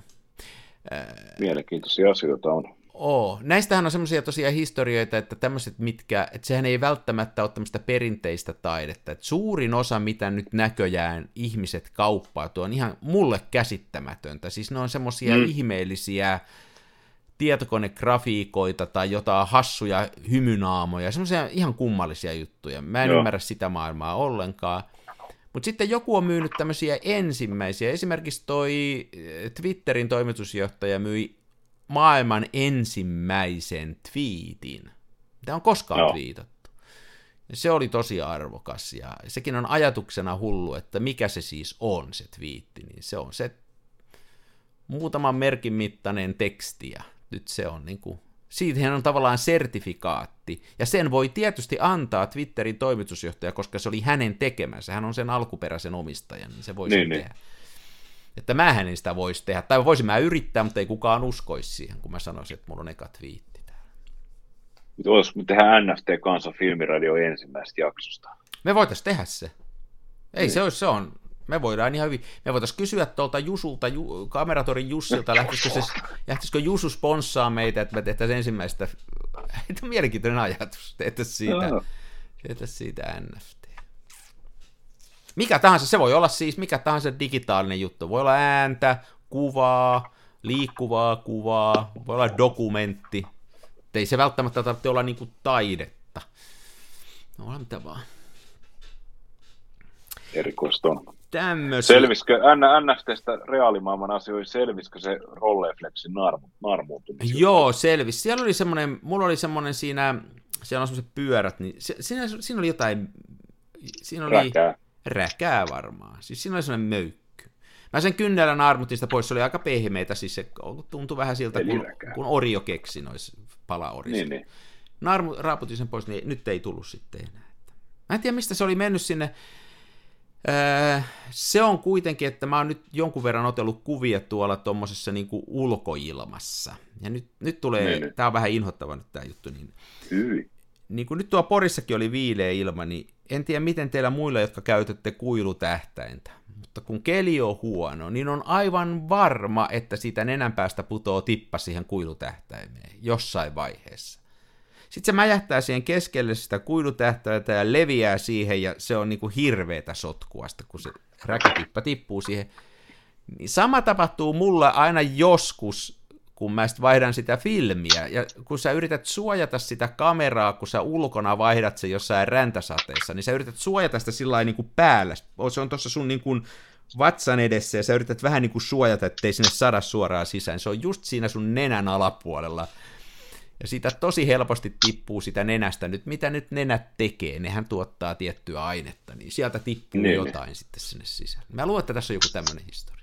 Mielenkiintoisia asioita on oo. Näistähän on semmoisia tosiaan historioita, että tämmöiset mitkä, että sehän ei välttämättä ole tämmöistä perinteistä taidetta. Että suurin osa, mitä nyt näköjään ihmiset kauppaa, tuo on ihan mulle käsittämätöntä. Siis ne on semmoisia mm. ihmeellisiä tietokonegrafiikoita tai jotain hassuja hymynaamoja, semmoisia ihan kummallisia juttuja. Mä en Joo. ymmärrä sitä maailmaa ollenkaan. Mutta sitten joku on myynyt tämmöisiä ensimmäisiä. Esimerkiksi toi eh, Twitterin toimitusjohtaja myi maailman ensimmäisen twiitin. Mitä on koskaan no. twiitattu. Ja se oli tosi arvokas ja sekin on ajatuksena hullu, että mikä se siis on se twiitti. Niin se on se muutaman merkin mittainen tekstiä. Nyt se on niin kuin, siitähän on tavallaan sertifikaatti. Ja sen voi tietysti antaa Twitterin toimitusjohtaja, koska se oli hänen tekemänsä. Hän on sen alkuperäisen omistajan, niin se voi niin, niin. tehdä. Että mä en sitä voisi tehdä, tai voisin mä yrittää, mutta ei kukaan uskoisi siihen, kun mä sanoisin, että mulla on eka twiitti täällä. Voisiko me tehdä NFT kanssa filmiradio ensimmäisestä jaksosta? Me voitaisiin tehdä se. Ei niin. se olisi, se on, me voidaan ihan hyvin, me voitaisiin kysyä tuolta Jusulta, Ju, kameratorin Jussilta, lähtisikö, se, lähtisikö Jusu sponssaa meitä, että me tehtäisiin ensimmäistä, (laughs) että mielenkiintoinen ajatus, tehtäisiin siitä, tehtäisiin siitä NFT. Mikä tahansa, se voi olla siis mikä tahansa digitaalinen juttu. Voi olla ääntä, kuvaa, liikkuvaa kuvaa, voi olla dokumentti. Ei se välttämättä tarvitse olla niinku taidetta. No olla mitä vaan. Erikoista on. Selvisikö NFTstä reaalimaailman asioihin, selvisikö se rolleflexin narmu, narmuutuminen? Joo, selvis. Siellä oli semmoinen, mulla oli semmoinen siinä, siellä on semmoiset pyörät, niin se, siinä, siinä oli jotain, siinä oli... Räkää räkää varmaan. Siis siinä oli sellainen möykky. Mä sen kynnellä naarmutin sitä pois, se oli aika pehmeitä, siis se tuntui vähän siltä, kun, kun Orio keksi noissa palaorissa. Niin, niin. Naarmu, raaputin sen pois, niin nyt ei tullut sitten enää. Mä en tiedä, mistä se oli mennyt sinne. Öö, se on kuitenkin, että mä oon nyt jonkun verran otellut kuvia tuolla tuommoisessa niin ulkoilmassa. Ja nyt, nyt tulee, niin, niin. tää on vähän inhottava nyt tää juttu, niin, niin kun nyt tuo Porissakin oli viileä ilma, niin en tiedä miten teillä muilla, jotka käytätte kuilutähtäintä, mutta kun keli on huono, niin on aivan varma, että siitä nenän päästä putoo tippa siihen kuilutähtäimeen jossain vaiheessa. Sitten se mäjähtää siihen keskelle sitä kuilutähtäintä ja leviää siihen, ja se on niinku hirveetä sotkuasta, kun se räkätippa tippuu siihen. Niin sama tapahtuu mulla aina joskus kun mä sitten vaihdan sitä filmiä, ja kun sä yrität suojata sitä kameraa, kun sä ulkona vaihdat se jossain räntäsateessa, niin sä yrität suojata sitä sillä niin kuin päällä. Se on tuossa sun niin kuin vatsan edessä, ja sä yrität vähän niin kuin suojata, ettei sinne sada suoraan sisään. Se on just siinä sun nenän alapuolella. Ja siitä tosi helposti tippuu sitä nenästä nyt, mitä nyt nenät tekee, nehän tuottaa tiettyä ainetta, niin sieltä tippuu niin. jotain sitten sinne sisään. Mä luulen, että tässä on joku tämmöinen historia.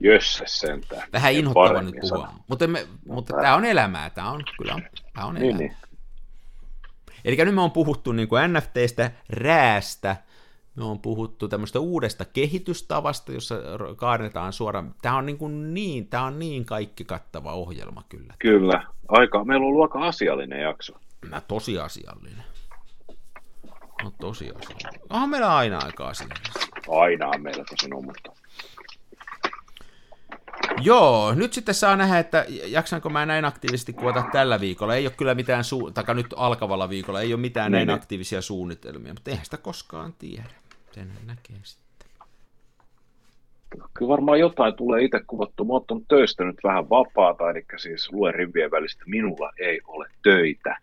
Jösses sentään. Vähän inhottava nyt puhua. Mutta, me, mutta tämä on elämää, tämä on kyllä, tämä on niin, elämää. Niin, niin. Eli nyt me on puhuttu niin kuin NFTstä, räästä, me on puhuttu tämmöistä uudesta kehitystavasta, jossa kaadetaan suoraan. Tämä on niin, kuin niin, tämä on niin kaikki kattava ohjelma kyllä. Kyllä. Aika, meillä on ollut aika asiallinen jakso. Mä tosi asiallinen. No tosi asiallinen. Onhan meillä aina aika asiallinen. Aina on meillä tosi mutta Joo, nyt sitten saa nähdä, että jaksanko mä näin aktiivisesti kuvata tällä viikolla. Ei ole kyllä mitään, su- taka nyt alkavalla viikolla, ei ole mitään näin, näin aktiivisia suunnitelmia, mutta eihän sitä koskaan tiedä. Sen näkee sitten. Kyllä varmaan jotain tulee itse kuvattu. Mä oon töistä nyt vähän vapaata, eli siis luen rivien välistä, minulla ei ole töitä.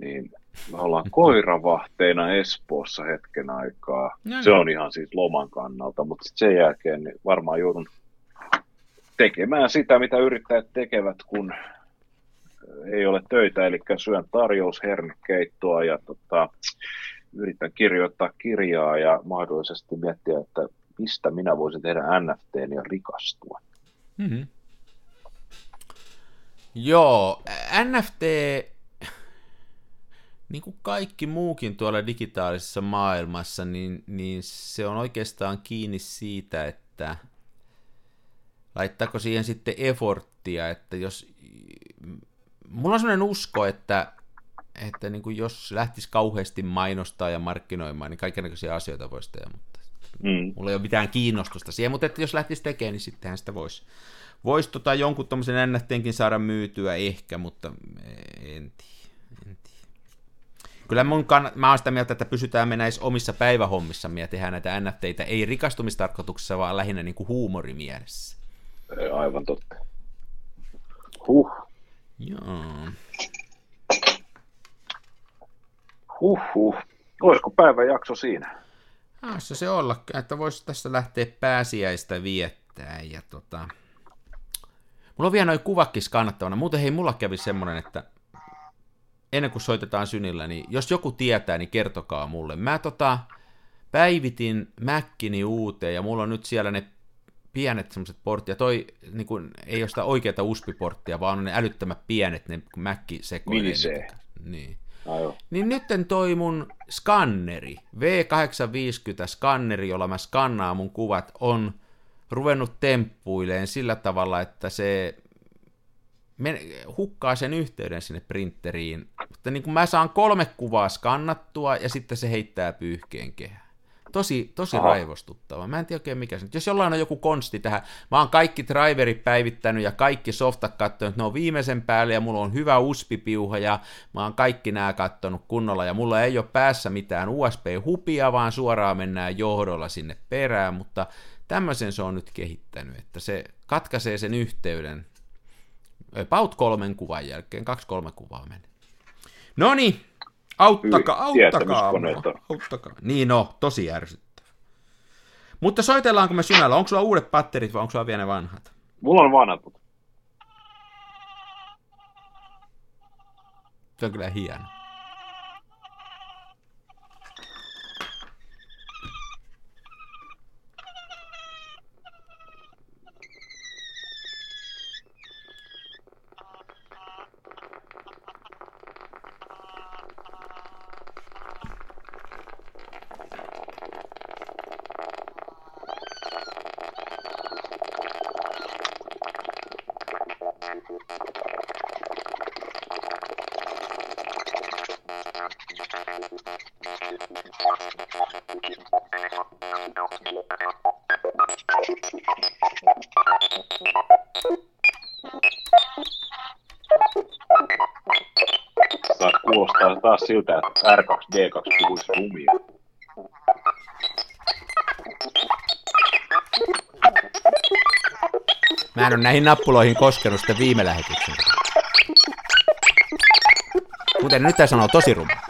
Niin me ollaan (laughs) koiravahteina Espoossa hetken aikaa. No, se on ihan siis loman kannalta, mutta sitten sen jälkeen niin varmaan joudun tekemään sitä, mitä yrittäjät tekevät, kun ei ole töitä, eli syön tarjoushernekeittoa ja tota, yritän kirjoittaa kirjaa ja mahdollisesti miettiä, että mistä minä voisin tehdä NFT ja rikastua. Mm-hmm. Joo, NFT, niin kuin kaikki muukin tuolla digitaalisessa maailmassa, niin, niin se on oikeastaan kiinni siitä, että – laittaako siihen sitten efforttia, että jos, mulla on sellainen usko, että, että niin kuin jos lähtisi kauheasti mainostaa ja markkinoimaan, niin kaikenlaisia asioita voisi tehdä, mutta mm. mulla ei ole mitään kiinnostusta siihen, mutta että jos lähtisi tekemään, niin sittenhän sitä voisi Voisi tota jonkun tuommoisen NFTnkin saada myytyä ehkä, mutta en tiedä. En tiedä. Kyllä mun kann- mä oon sitä mieltä, että pysytään me näissä omissa päivähommissa ja tehdään näitä NFTitä, ei rikastumistarkoituksessa, vaan lähinnä niin kuin huumorimielessä. Aivan totta. Huh. Joo. Huh, huh. Olisiko päivän jakso siinä? Aassa se olla, että voisi tässä lähteä pääsiäistä viettää. Ja tota... Mulla on vielä noin kuvakki skannattavana. Muuten hei, mulla kävi semmonen, että ennen kuin soitetaan synillä, niin jos joku tietää, niin kertokaa mulle. Mä tota, päivitin Mäkkini uuteen ja mulla on nyt siellä ne pienet semmoiset porttia. Toi niin kun, ei ole sitä oikeata USB-porttia, vaan on ne älyttömät pienet, ne Mäkki. Niin. Aivan. Niin nytten toi mun skanneri, V850 skanneri, jolla mä skannaan mun kuvat, on ruvennut temppuileen sillä tavalla, että se men- hukkaa sen yhteyden sinne printeriin. Mutta niin kun mä saan kolme kuvaa skannattua ja sitten se heittää pyyhkeen kehään. Tosi, tosi Aha. raivostuttava. Mä en tiedä oikein mikä se. Jos jollain on joku konsti tähän, mä oon kaikki driverit päivittänyt ja kaikki softat kattonut, ne on viimeisen päälle ja mulla on hyvä USB-piuha ja mä oon kaikki nämä kattonut kunnolla ja mulla ei ole päässä mitään USB-hupia, vaan suoraan mennään johdolla sinne perään, mutta tämmöisen se on nyt kehittänyt, että se katkaisee sen yhteyden about kolmen kuvan jälkeen, kaksi-kolme kuvaa meni. No niin, auttakaa, auttakaa mua, auttakaa. Niin no, tosi ärsyttävä. Mutta soitellaanko me synällä? Onko sulla uudet patterit vai onko sulla vielä ne vanhat? Mulla on vanhat, Se on kyllä hieno. Siltä, että R2D2 puhuisi rumia. Mä en ole näihin nappuloihin koskenut sitä viime lähetyksen. Kuten nyt tää sanoo tosi ruma.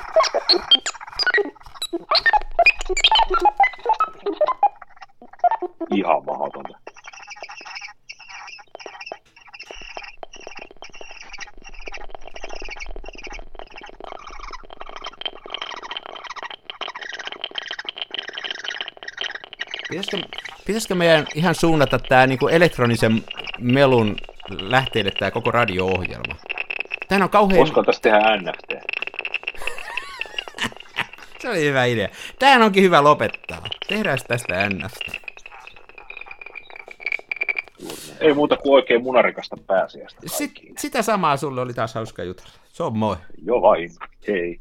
Pitäisikö meidän ihan suunnata tämä niinku elektronisen melun lähteille tämä koko radio-ohjelma? Tämähän on kauhean... Koska tässä tehdään NFT? (laughs) Se oli hyvä idea. Tämähän onkin hyvä lopettaa. Tehdään tästä NFT. Ei muuta kuin oikein munarikasta pääsiäistä Sit, sitä samaa sulle oli taas hauska jutella. Se on moi. Jo vain. Hei.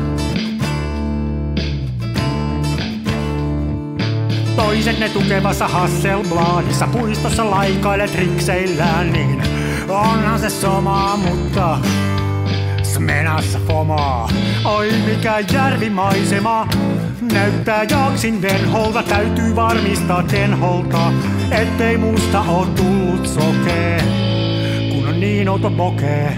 Toiset ne tukevassa Hasselbladissa puistossa laikaile trikseillään, niin onhan se somaa, mutta smenassa fomaa. Oi mikä järvimaisema, näyttää jaksin venholta, täytyy varmistaa tenholta, ettei musta oo tullut sokee, kun on niin outo pokee.